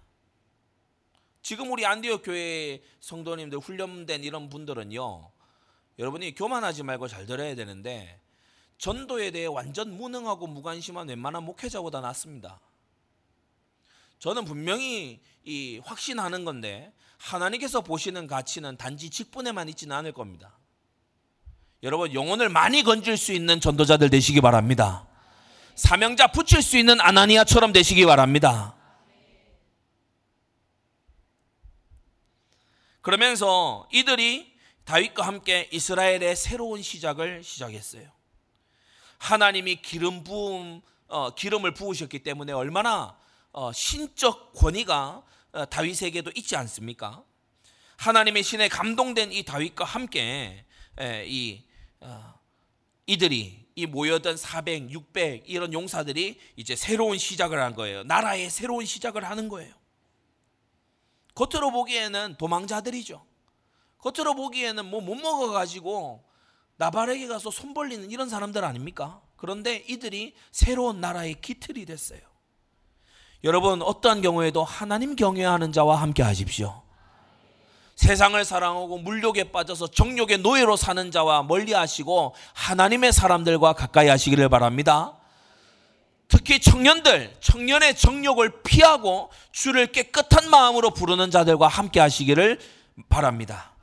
지금 우리 안디옥 교회 성도님들 훈련된 이런 분들은요. 여러분이 교만하지 말고 잘 들어야 되는데 전도에 대해 완전 무능하고 무관심한 웬만한 목회자보다 낫습니다. 저는 분명히 이 확신하는 건데 하나님께서 보시는 가치는 단지 직분에만 있지는 않을 겁니다. 여러분 영혼을 많이 건질 수 있는 전도자들 되시기 바랍니다. 사명자 붙일 수 있는 아나니아처럼 되시기 바랍니다. 그러면서 이들이 다윗과 함께 이스라엘의 새로운 시작을 시작했어요. 하나님이 기름 부음 어, 기름을 부으셨기 때문에 얼마나 어, 신적 권위가 어, 다윗에게도 있지 않습니까? 하나님의 신에 감동된 이 다윗과 함께 에, 이 어, 이들이 이 모여든 400, 600 이런 용사들이 이제 새로운 시작을 한 거예요. 나라의 새로운 시작을 하는 거예요. 겉으로 보기에는 도망자들이죠. 겉으로 보기에는 뭐 못 먹어가지고 나발에게 가서 손 벌리는 이런 사람들 아닙니까? 그런데 이들이 새로운 나라의 기틀이 됐어요. 여러분, 어떠한 경우에도 하나님 경외하는 자와 함께 하십시오. 세상을 사랑하고 물욕에 빠져서 정욕의 노예로 사는 자와 멀리 하시고 하나님의 사람들과 가까이 하시기를 바랍니다. 특히 청년들, 청년의 정욕을 피하고 주를 깨끗한 마음으로 부르는 자들과 함께 하시기를 바랍니다.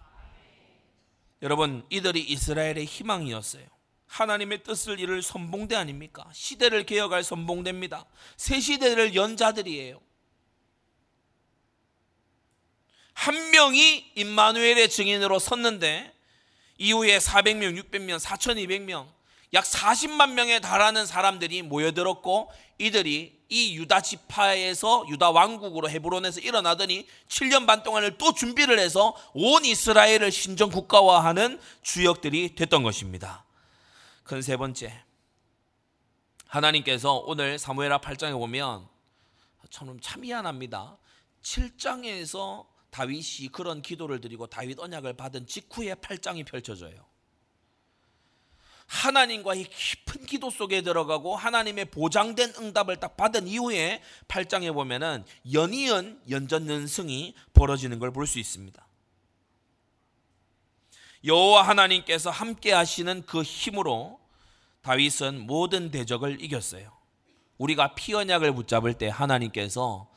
여러분, 이들이 이스라엘의 희망이었어요. 하나님의 뜻을 이룰 선봉대 아닙니까? 시대를 개혁할 선봉대입니다. 새 시대를 연 자들이에요. 한 명이 임마누엘의 증인으로 섰는데 이후에 400명, 600명, 4200명 약 40만 명에 달하는 사람들이 모여들었고 이들이 이 유다 지파에서 유다 왕국으로 헤브론에서 일어나더니 7년 반 동안을 또 준비를 해서 온 이스라엘을 신정 국가화하는 주역들이 됐던 것입니다. 큰 세 번째. 하나님께서 오늘 사무엘하 8장에 보면 참, 참 미안합니다. 7장에서 다윗이 그런 기도를 드리고 다윗 언약을 받은 직후에 8장이 펼쳐져요. 하나님과의 깊은 기도 속에 들어가고 하나님의 보장된 응답을 딱 받은 이후에 8장에 보면은 연이은 연전연승이 벌어지는 걸 볼 수 있습니다. 여호와 하나님께서 함께 하시는 그 힘으로 다윗은 모든 대적을 이겼어요. 우리가 피 언약을 붙잡을 때 하나님께서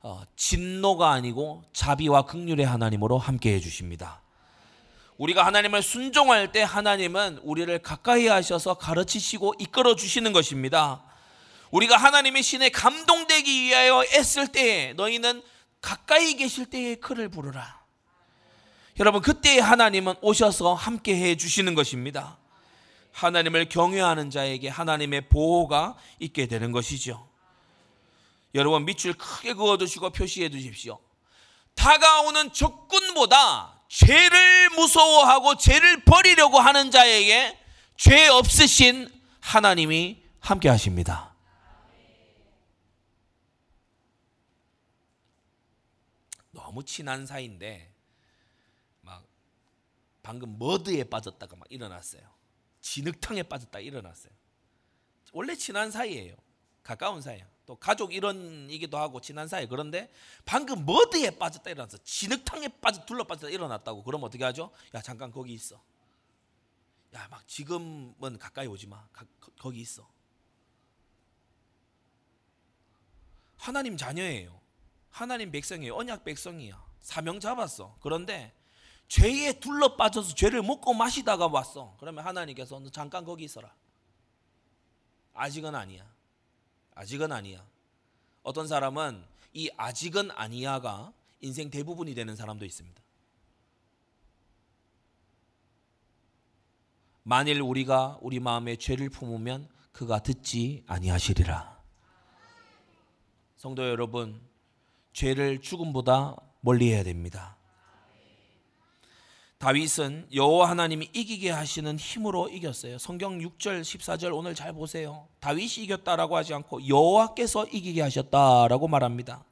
어, 진노가 아니고 자비와 극률의 하나님으로 함께 해 주십니다. 우리가 하나님을 순종할 때 하나님은 우리를 가까이 하셔서 가르치시고 이끌어 주시는 것입니다. 우리가 하나님의 신에 감동되기 위하여 애쓸 때에 너희는 가까이 계실 때에 그를 부르라. 여러분 그때에 하나님은 오셔서 함께 해 주시는 것입니다. 하나님을 경외하는 자에게 하나님의 보호가 있게 되는 것이죠. 여러분 밑줄 크게 그어 두시고 표시해 두십시오. 다가오는 적군보다 죄를 무서워하고 죄를 버리려고 하는 자에게 죄 없으신 하나님이 함께 하십니다. 너무 친한 사이인데 막 방금 머드에 빠졌다가 막 일어났어요. 진흙탕에 빠졌다 일어났어요. 원래 친한 사이예요. 가까운 사이야. 또 가족 이런이기도 하고 친한 사이. 그런데 방금 머드에 빠졌다 일어났어 진흙탕에 빠져 둘러 빠졌다 일어났다고. 그럼 어떻게 하죠? 야 잠깐 거기 있어. 야 막 지금은 가까이 오지 마. 가, 거기 있어. 하나님 자녀예요. 하나님 백성이에요. 언약 백성이야. 사명 잡았어. 그런데 죄에 둘러 빠져서 죄를 먹고 마시다가 왔어. 그러면 하나님께서 너 잠깐 거기 있어라. 아직은 아니야 아직은 아니야. 어떤 사람은 이 아직은 아니야가 인생 대부분이 되는 사람도 있습니다. 만일 우리가 우리 마음에 죄를 품으면 그가 듣지 아니하시리라. 성도 여러분, 죄를 죽음보다 멀리 해야 됩니다. 다윗은 여호와 하나님이 이기게 하시는 힘으로 이겼어요. 성경 6절 14절 오늘 잘 보세요. 다윗이 이겼다라고 하지 않고 여호와께서 이기게 하셨다라고 말합니다.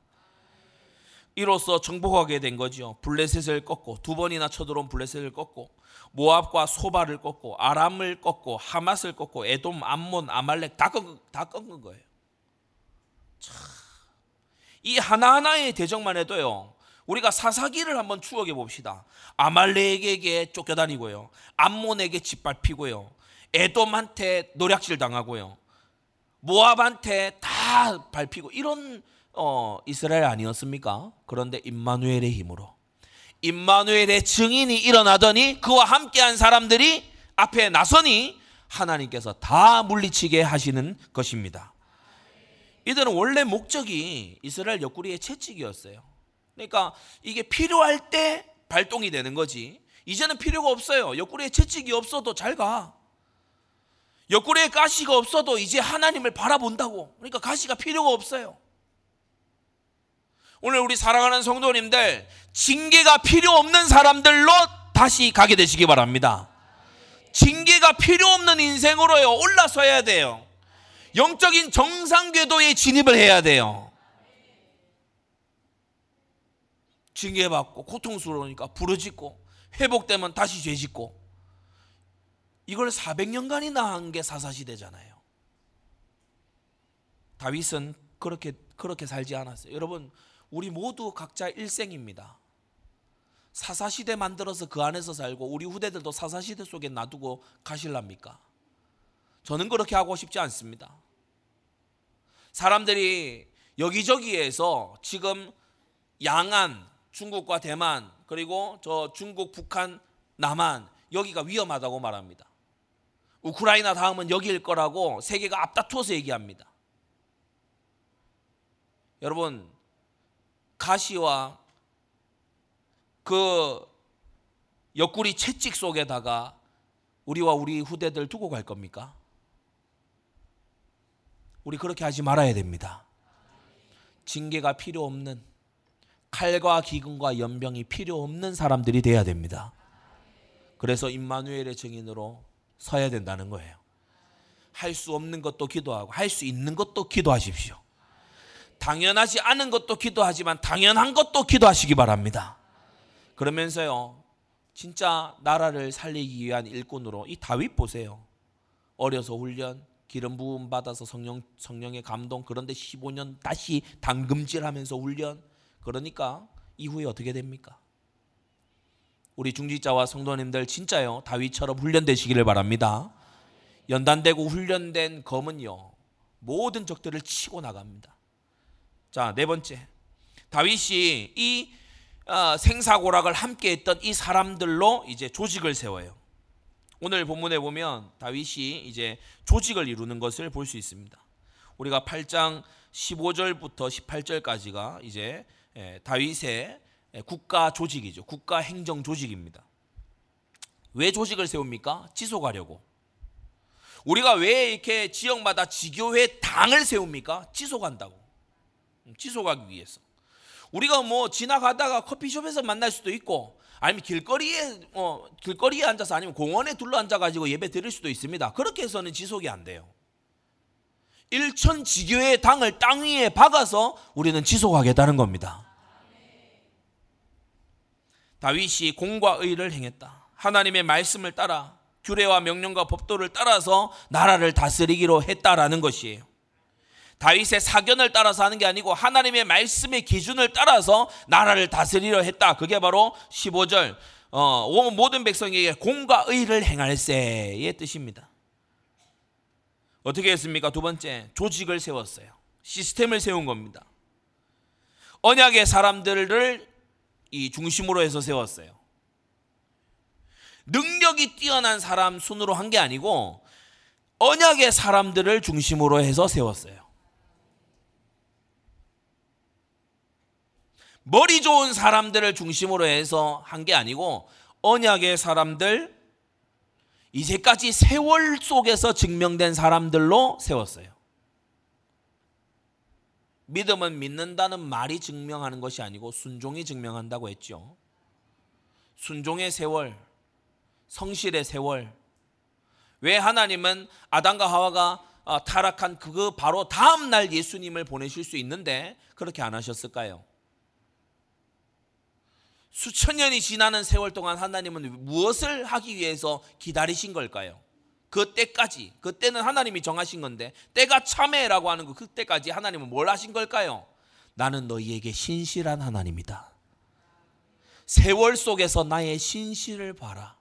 이로써 정복하게 된 거죠. 블레셋을 꺾고 두 번이나 쳐들어온 블레셋을 꺾고 모압과 소바를 꺾고 아람을 꺾고 하맛을 꺾고 에돔, 암몬, 아말렉 다 꺾은, 다 꺾은 거예요. 참. 이 하나하나의 대적만 해도요. 우리가 사사기를 한번 추억해 봅시다. 아말렉에게 쫓겨다니고요. 암몬에게 짓밟히고요. 에돔한테 노략질 당하고요. 모압한테 다 밟히고 이런 어, 이스라엘 아니었습니까? 그런데 임마누엘의 힘으로 임마누엘의 증인이 일어나더니 그와 함께한 사람들이 앞에 나서니 하나님께서 다 물리치게 하시는 것입니다. 이들은 원래 목적이 이스라엘 옆구리의 채찍이었어요. 그러니까 이게 필요할 때 발동이 되는 거지. 이제는 필요가 없어요. 옆구리에 채찍이 없어도 잘 가. 옆구리에 가시가 없어도 이제 하나님을 바라본다고. 그러니까 가시가 필요가 없어요. 오늘 우리 사랑하는 성도님들, 징계가 필요 없는 사람들로 다시 가게 되시기 바랍니다. 징계 징계가 필요 없는 인생으로요 올라서야 돼요. 영적인 정상 궤도에 진입을 해야 돼요. 징계받고 고통스러우니까 부르짖고 회복되면 다시 죄짓고 이걸 400년간이나 한 게 사사시대잖아요. 다윗은 그렇게 그렇게 살지 않았어요. 여러분, 우리 모두 각자 일생입니다. 사사시대 만들어서 그 안에서 살고 우리 후대들도 사사시대 속에 놔두고 가실랍니까? 저는 그렇게 하고 싶지 않습니다. 사람들이 여기저기에서 지금 양안, 중국과 대만, 그리고 저 중국, 북한, 남한, 여기가 위험하다고 말합니다. 우크라이나 다음은 여기일 거라고 세계가 앞다투어서 얘기합니다. 여러분, 가시와 그 옆구리 채찍 속에다가 우리와 우리 후대들 두고 갈 겁니까? 우리 그렇게 하지 말아야 됩니다. 징계가 필요 없는 칼과 기근과 연병이 필요 없는 사람들이 돼야 됩니다. 그래서 임마누엘의 증인으로 서야 된다는 거예요. 할 수 없는 것도 기도하고 할 수 있는 것도 기도하십시오. 당연하지 않은 것도 기도하지만 당연한 것도 기도하시기 바랍니다. 그러면서요. 진짜 나라를 살리기 위한 일꾼으로 이 다윗 보세요. 어려서 훈련, 기름 부음 받아서 성령 성령의 감동 그런데 15년 다시 당금질하면서 훈련 그러니까 이후에 어떻게 됩니까? 우리 중직자와 성도님들 진짜요 다윗처럼 훈련되시기를 바랍니다. 연단되고 훈련된 검은요 모든 적들을 치고 나갑니다. 자 네 번째 다윗이 이 어, 생사고락을 함께했던 이 사람들로 이제 조직을 세워요. 오늘 본문에 보면 다윗이 이제 조직을 이루는 것을 볼 수 있습니다. 우리가 8장 15절부터 18절까지가 이제 예, 다윗의 국가 조직이죠. 국가 행정 조직입니다. 왜 조직을 세웁니까? 지속하려고. 우리가 왜 이렇게 지역마다 지교회 당을 세웁니까? 지속한다고. 음, 지속하기 위해서. 우리가 뭐 지나가다가 커피숍에서 만날 수도 있고 아니면 길거리에 어, 길거리에 앉아서 아니면 공원에 둘러 앉아 가지고 예배 드릴 수도 있습니다. 그렇게 해서는 지속이 안 돼요. 일천 지교의 당을 땅 위에 박아서 우리는 지속하겠다는 겁니다. 다윗이 공과 의를 행했다. 하나님의 말씀을 따라 규례와 명령과 법도를 따라서 나라를 다스리기로 했다라는 것이에요. 다윗의 사견을 따라서 하는 게 아니고 하나님의 말씀의 기준을 따라서 나라를 다스리려 했다. 그게 바로 15절 어, 모든 백성에게 공과 의를 행할세의 뜻입니다. 어떻게 했습니까? 두 번째 조직을 세웠어요. 시스템을 세운 겁니다. 언약의 사람들을 이 중심으로 해서 세웠어요. 능력이 뛰어난 사람 순으로 한 게 아니고 언약의 사람들을 중심으로 해서 세웠어요. 머리 좋은 사람들을 중심으로 해서 한 게 아니고 언약의 사람들 이제까지 세월 속에서 증명된 사람들로 세웠어요. 믿음은 믿는다는 말이 증명하는 것이 아니고 순종이 증명한다고 했죠. 순종의 세월, 성실의 세월. 왜 하나님은 아담과 하와가 어, 타락한 그 바로 다음 날 예수님을 보내실 수 있는데 그렇게 안 하셨을까요? 수천 년이 지나는 세월 동안 하나님은 무엇을 하기 위해서 기다리신 걸까요? 그 때까지 그 때는 하나님이 정하신 건데 때가 참해라고 하는 그 그때까지 하나님은 뭘 하신 걸까요? 나는 너희에게 신실한 하나님이다. 세월 속에서 나의 신실을 봐라.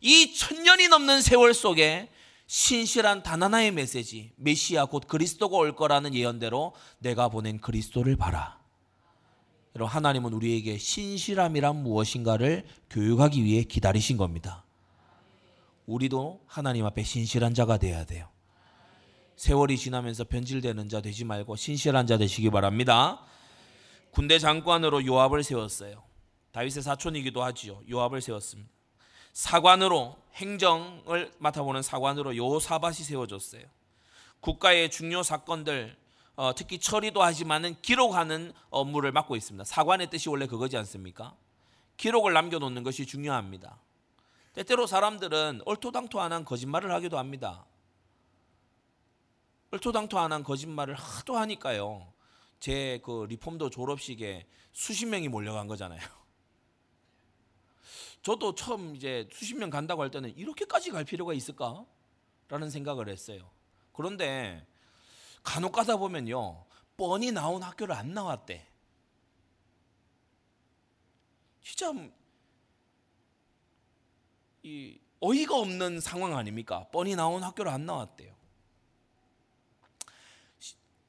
이 천년이 넘는 세월 속에 신실한 단 하나의 메시지, 메시아 곧 그리스도가 올 거라는 예언대로 내가 보낸 그리스도를 봐라. 여러분 하나님은 우리에게 신실함이란 무엇인가를 교육하기 위해 기다리신 겁니다. 우리도 하나님 앞에 신실한 자가 되어야 돼요. 세월이 지나면서 변질되는 자 되지 말고 신실한 자 되시기 바랍니다. 군대 장관으로 요압을 세웠어요. 다윗의 사촌이기도 하지요. 요압을 세웠습니다. 사관으로 행정을 맡아보는 사관으로 요사밭이 세워졌어요. 국가의 중요 사건들 어, 특히 처리도 하지만은 기록하는 업무를 맡고 있습니다. 사관의 뜻이 원래 그거지 않습니까? 기록을 남겨놓는 것이 중요합니다. 때때로 사람들은 얼토당토 안 한 거짓말을 하기도 합니다. 얼토당토 안 한 거짓말을 하도 하니까요. 제 그 리폼도 졸업식에 수십 명이 몰려간 거잖아요. 저도 처음 이제 수십 명 간다고 할 때는 이렇게까지 갈 필요가 있을까? 라는 생각을 했어요. 그런데 간혹 가다 보면요. 뻔히 나온 학교를 안 나왔대. 진짜 이 어이가 없는 상황 아닙니까? 뻔히 나온 학교를 안 나왔대요.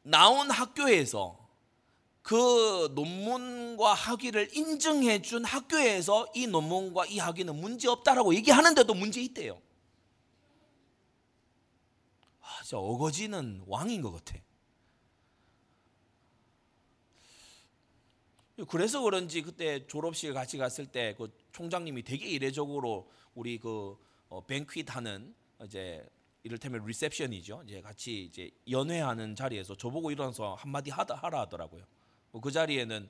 나온 학교에서 그 논문과 학위를 인정해 준 학교에서 이 논문과 이 학위는 문제 없다라고 얘기하는데도 문제 있대요. 아, 진짜 어거지는 왕인 것 같아. 그래서 그런지 그때 졸업식에 같이 갔을 때 그 총장님이 되게 이례적으로 우리 그 어, 뱅퀴트 하는 이제 이를테면 리셉션이죠. 이제 같이 이제 연회하는 자리에서 저보고 일어나서 한마디 하다 하라 하더라고요. 뭐그 자리에는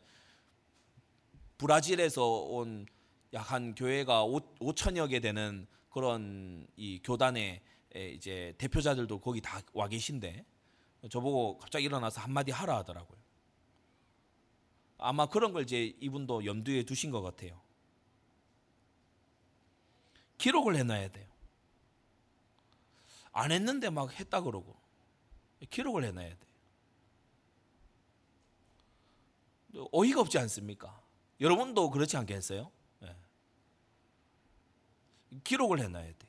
브라질에서 온 약 한 교회가 5천여 개 되는 그런 이 교단의 이제 대표자들도 거기 다 와 계신데 저보고 갑자기 일어나서 한마디 하라 하더라고요. 아마 그런 걸 이제 이분도 염두에 두신 것 같아요. 기록을 해놔야 돼요. 안 했는데 막 했다 그러고 기록을 해놔야 돼요. 어이가 없지 않습니까? 여러분도 그렇지 않겠어요? 네. 기록을 해놔야 돼요.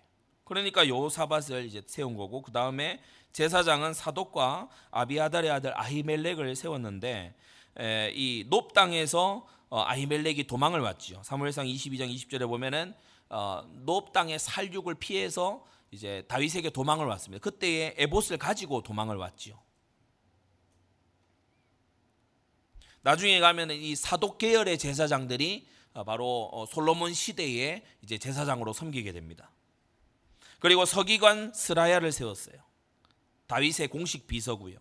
그러니까 요사밭을 이제 세운 거고 그 다음에 제사장은 사독과 아비아달의 아들 아히멜렉을 세웠는데 에, 이높 땅에서 어, 아히멜렉이 도망을 왔지요. 사무엘상 22장 20절에 보면은 어, 높 땅의 살육을 피해서 이제 다윗에게 도망을 왔습니다. 그때에 에봇을 가지고 도망을 왔지요. 나중에 가면은 이 사독 계열의 제사장들이 어, 바로 어, 솔로몬 시대에 이제 제사장으로 섬기게 됩니다. 그리고 서기관 스라야를 세웠어요. 다윗의 공식 비서고요.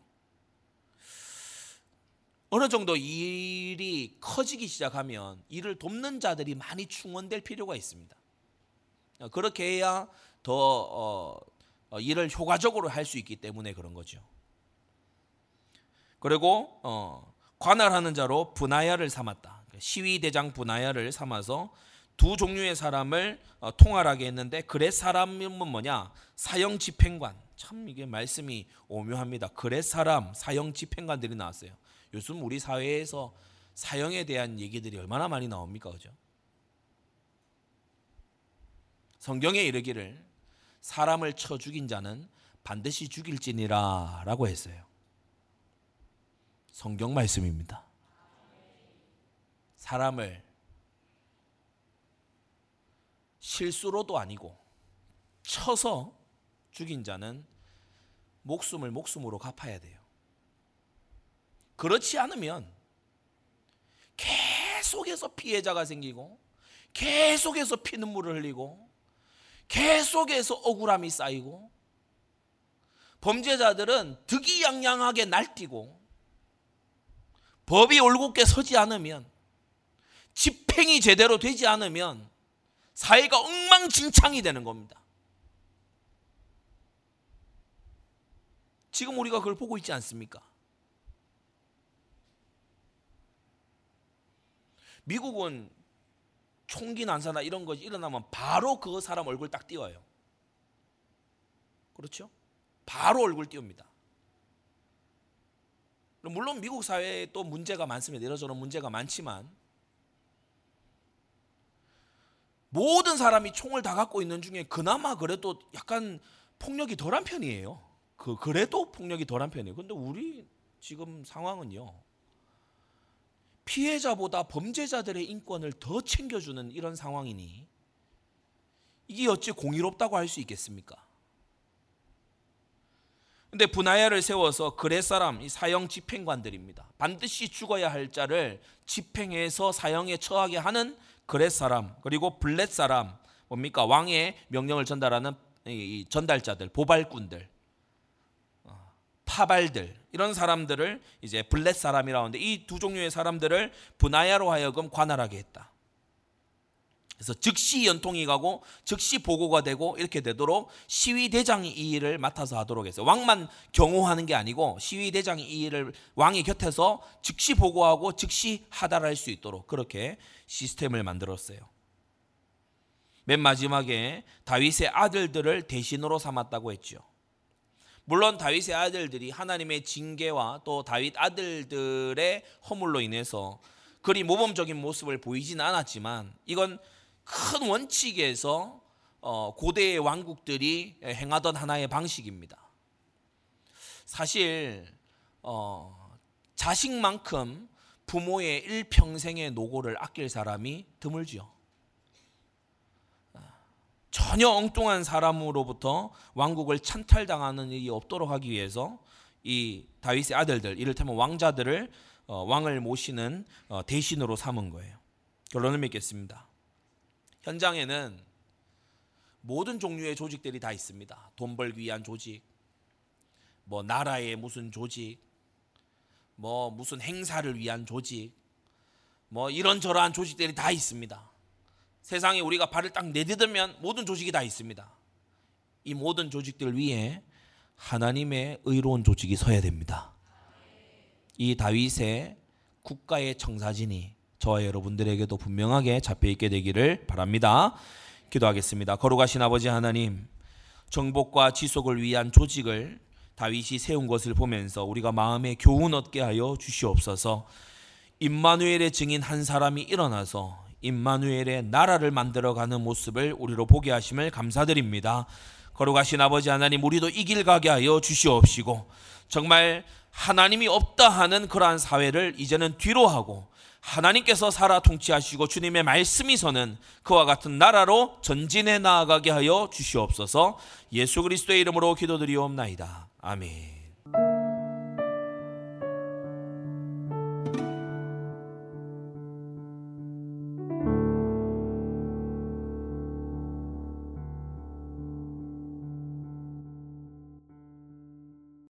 어느 정도 일이 커지기 시작하면 이를 돕는 자들이 많이 충원될 필요가 있습니다. 그렇게 해야 더 어, 어, 일을 효과적으로 할 수 있기 때문에 그런 거죠. 그리고 어, 관할하는 자로 분하야를 삼았다. 시위 대장 분하야를 삼아서 두 종류의 사람을 어, 통할하게 했는데 그렛 사람은 뭐냐? 사형 집행관. 참 이게 말씀이 오묘합니다. 그렛 사람, 사형 집행관들이 나왔어요. 요즘 우리 사회에서 사형에 대한 얘기들이 얼마나 많이 나옵니까, 그죠? 성경에 이르기를 사람을 쳐 죽인 자는 반드시 죽일지니라라고 했어요. 성경 말씀입니다. 사람을 실수로도 아니고 쳐서 죽인 자는 목숨을 목숨으로 갚아야 돼요. 그렇지 않으면 계속해서 피해자가 생기고 계속해서 피눈물을 흘리고 계속해서 억울함이 쌓이고 범죄자들은 득이 양양하게 날뛰고 법이 올곧게 서지 않으면 집행이 제대로 되지 않으면 사회가 엉망진창이 되는 겁니다. 지금 우리가 그걸 보고 있지 않습니까? 미국은 총기 난사나 이런 것이 일어나면 바로 그 사람 얼굴 딱 띄워요. 그렇죠? 바로 얼굴 띄웁니다. 물론 미국 사회에 또 문제가 많습니다. 이러저런 문제가 많지만 모든 사람이 총을 다 갖고 있는 중에 그나마 그래도 약간 폭력이 덜한 편이에요. 그 그래도 폭력이 덜한 편이에요. 근데 우리 지금 상황은요. 피해자보다 범죄자들의 인권을 더 챙겨주는 이런 상황이니 이게 어찌 공의롭다고 할 수 있겠습니까? 근데 분하야를 세워서 그레 사람 이 사형 집행관들입니다. 반드시 죽어야 할 자를 집행해서 사형에 처하게 하는 그레 사람 그리고 블렛 사람 뭡니까 왕의 명령을 전달하는 전달자들 보발꾼들 파발들 이런 사람들을 이제 블렛 사람이라고 하는데 이 두 종류의 사람들을 분하야로 하여금 관할하게 했다. 그래서 즉시 연통이 가고 즉시 보고가 되고 이렇게 되도록 시위 대장이 이 일을 맡아서 하도록 했어요. 왕만 경호하는 게 아니고 시위 대장이 이 일을 왕의 곁에서 즉시 보고하고 즉시 하달할 수 있도록 그렇게 시스템을 만들었어요. 맨 마지막에 다윗의 아들들을 대신으로 삼았다고 했죠. 물론 다윗의 아들들이 하나님의 징계와 또 다윗 아들들의 허물로 인해서 그리 모범적인 모습을 보이진 않았지만 이건 큰 원칙에서 어, 고대의 왕국들이 행하던 하나의 방식입니다. 사실 어, 자식만큼 부모의 일평생의 노고를 아낄 사람이 드물지요. 전혀 엉뚱한 사람으로부터 왕국을 찬탈당하는 일이 없도록 하기 위해서 이 다윗의 아들들, 이를테면 왕자들을 어, 왕을 모시는 어, 대신으로 삼은 거예요. 결론을 맺겠습니다. 현장에는 모든 종류의 조직들이 다 있습니다. 돈 벌기 위한 조직, 뭐 나라의 무슨 조직, 뭐 무슨 행사를 위한 조직, 뭐 이런저러한 조직들이 다 있습니다. 세상에 우리가 발을 딱 내딛으면 모든 조직이 다 있습니다. 이 모든 조직들 위에 하나님의 의로운 조직이 서야 됩니다. 이 다윗의 국가의 청사진이 저와 여러분들에게도 분명하게 잡혀 있게 되기를 바랍니다. 기도하겠습니다. 거룩하신 아버지 하나님, 정복과 지속을 위한 조직을 다윗이 세운 것을 보면서 우리가 마음에 교훈 얻게 하여 주시옵소서. 임마누엘의 증인 한 사람이 일어나서 임마누엘의 나라를 만들어가는 모습을 우리로 보게 하심을 감사드립니다. 거룩하신 아버지 하나님, 우리도 이 길 가게 하여 주시옵시고 정말 하나님이 없다 하는 그러한 사회를 이제는 뒤로 하고 하나님께서 살아 통치하시고 주님의 말씀이 서는 그와 같은 나라로 전진해 나아가게 하여 주시옵소서 예수 그리스도의 이름으로 기도드리옵나이다. 아멘.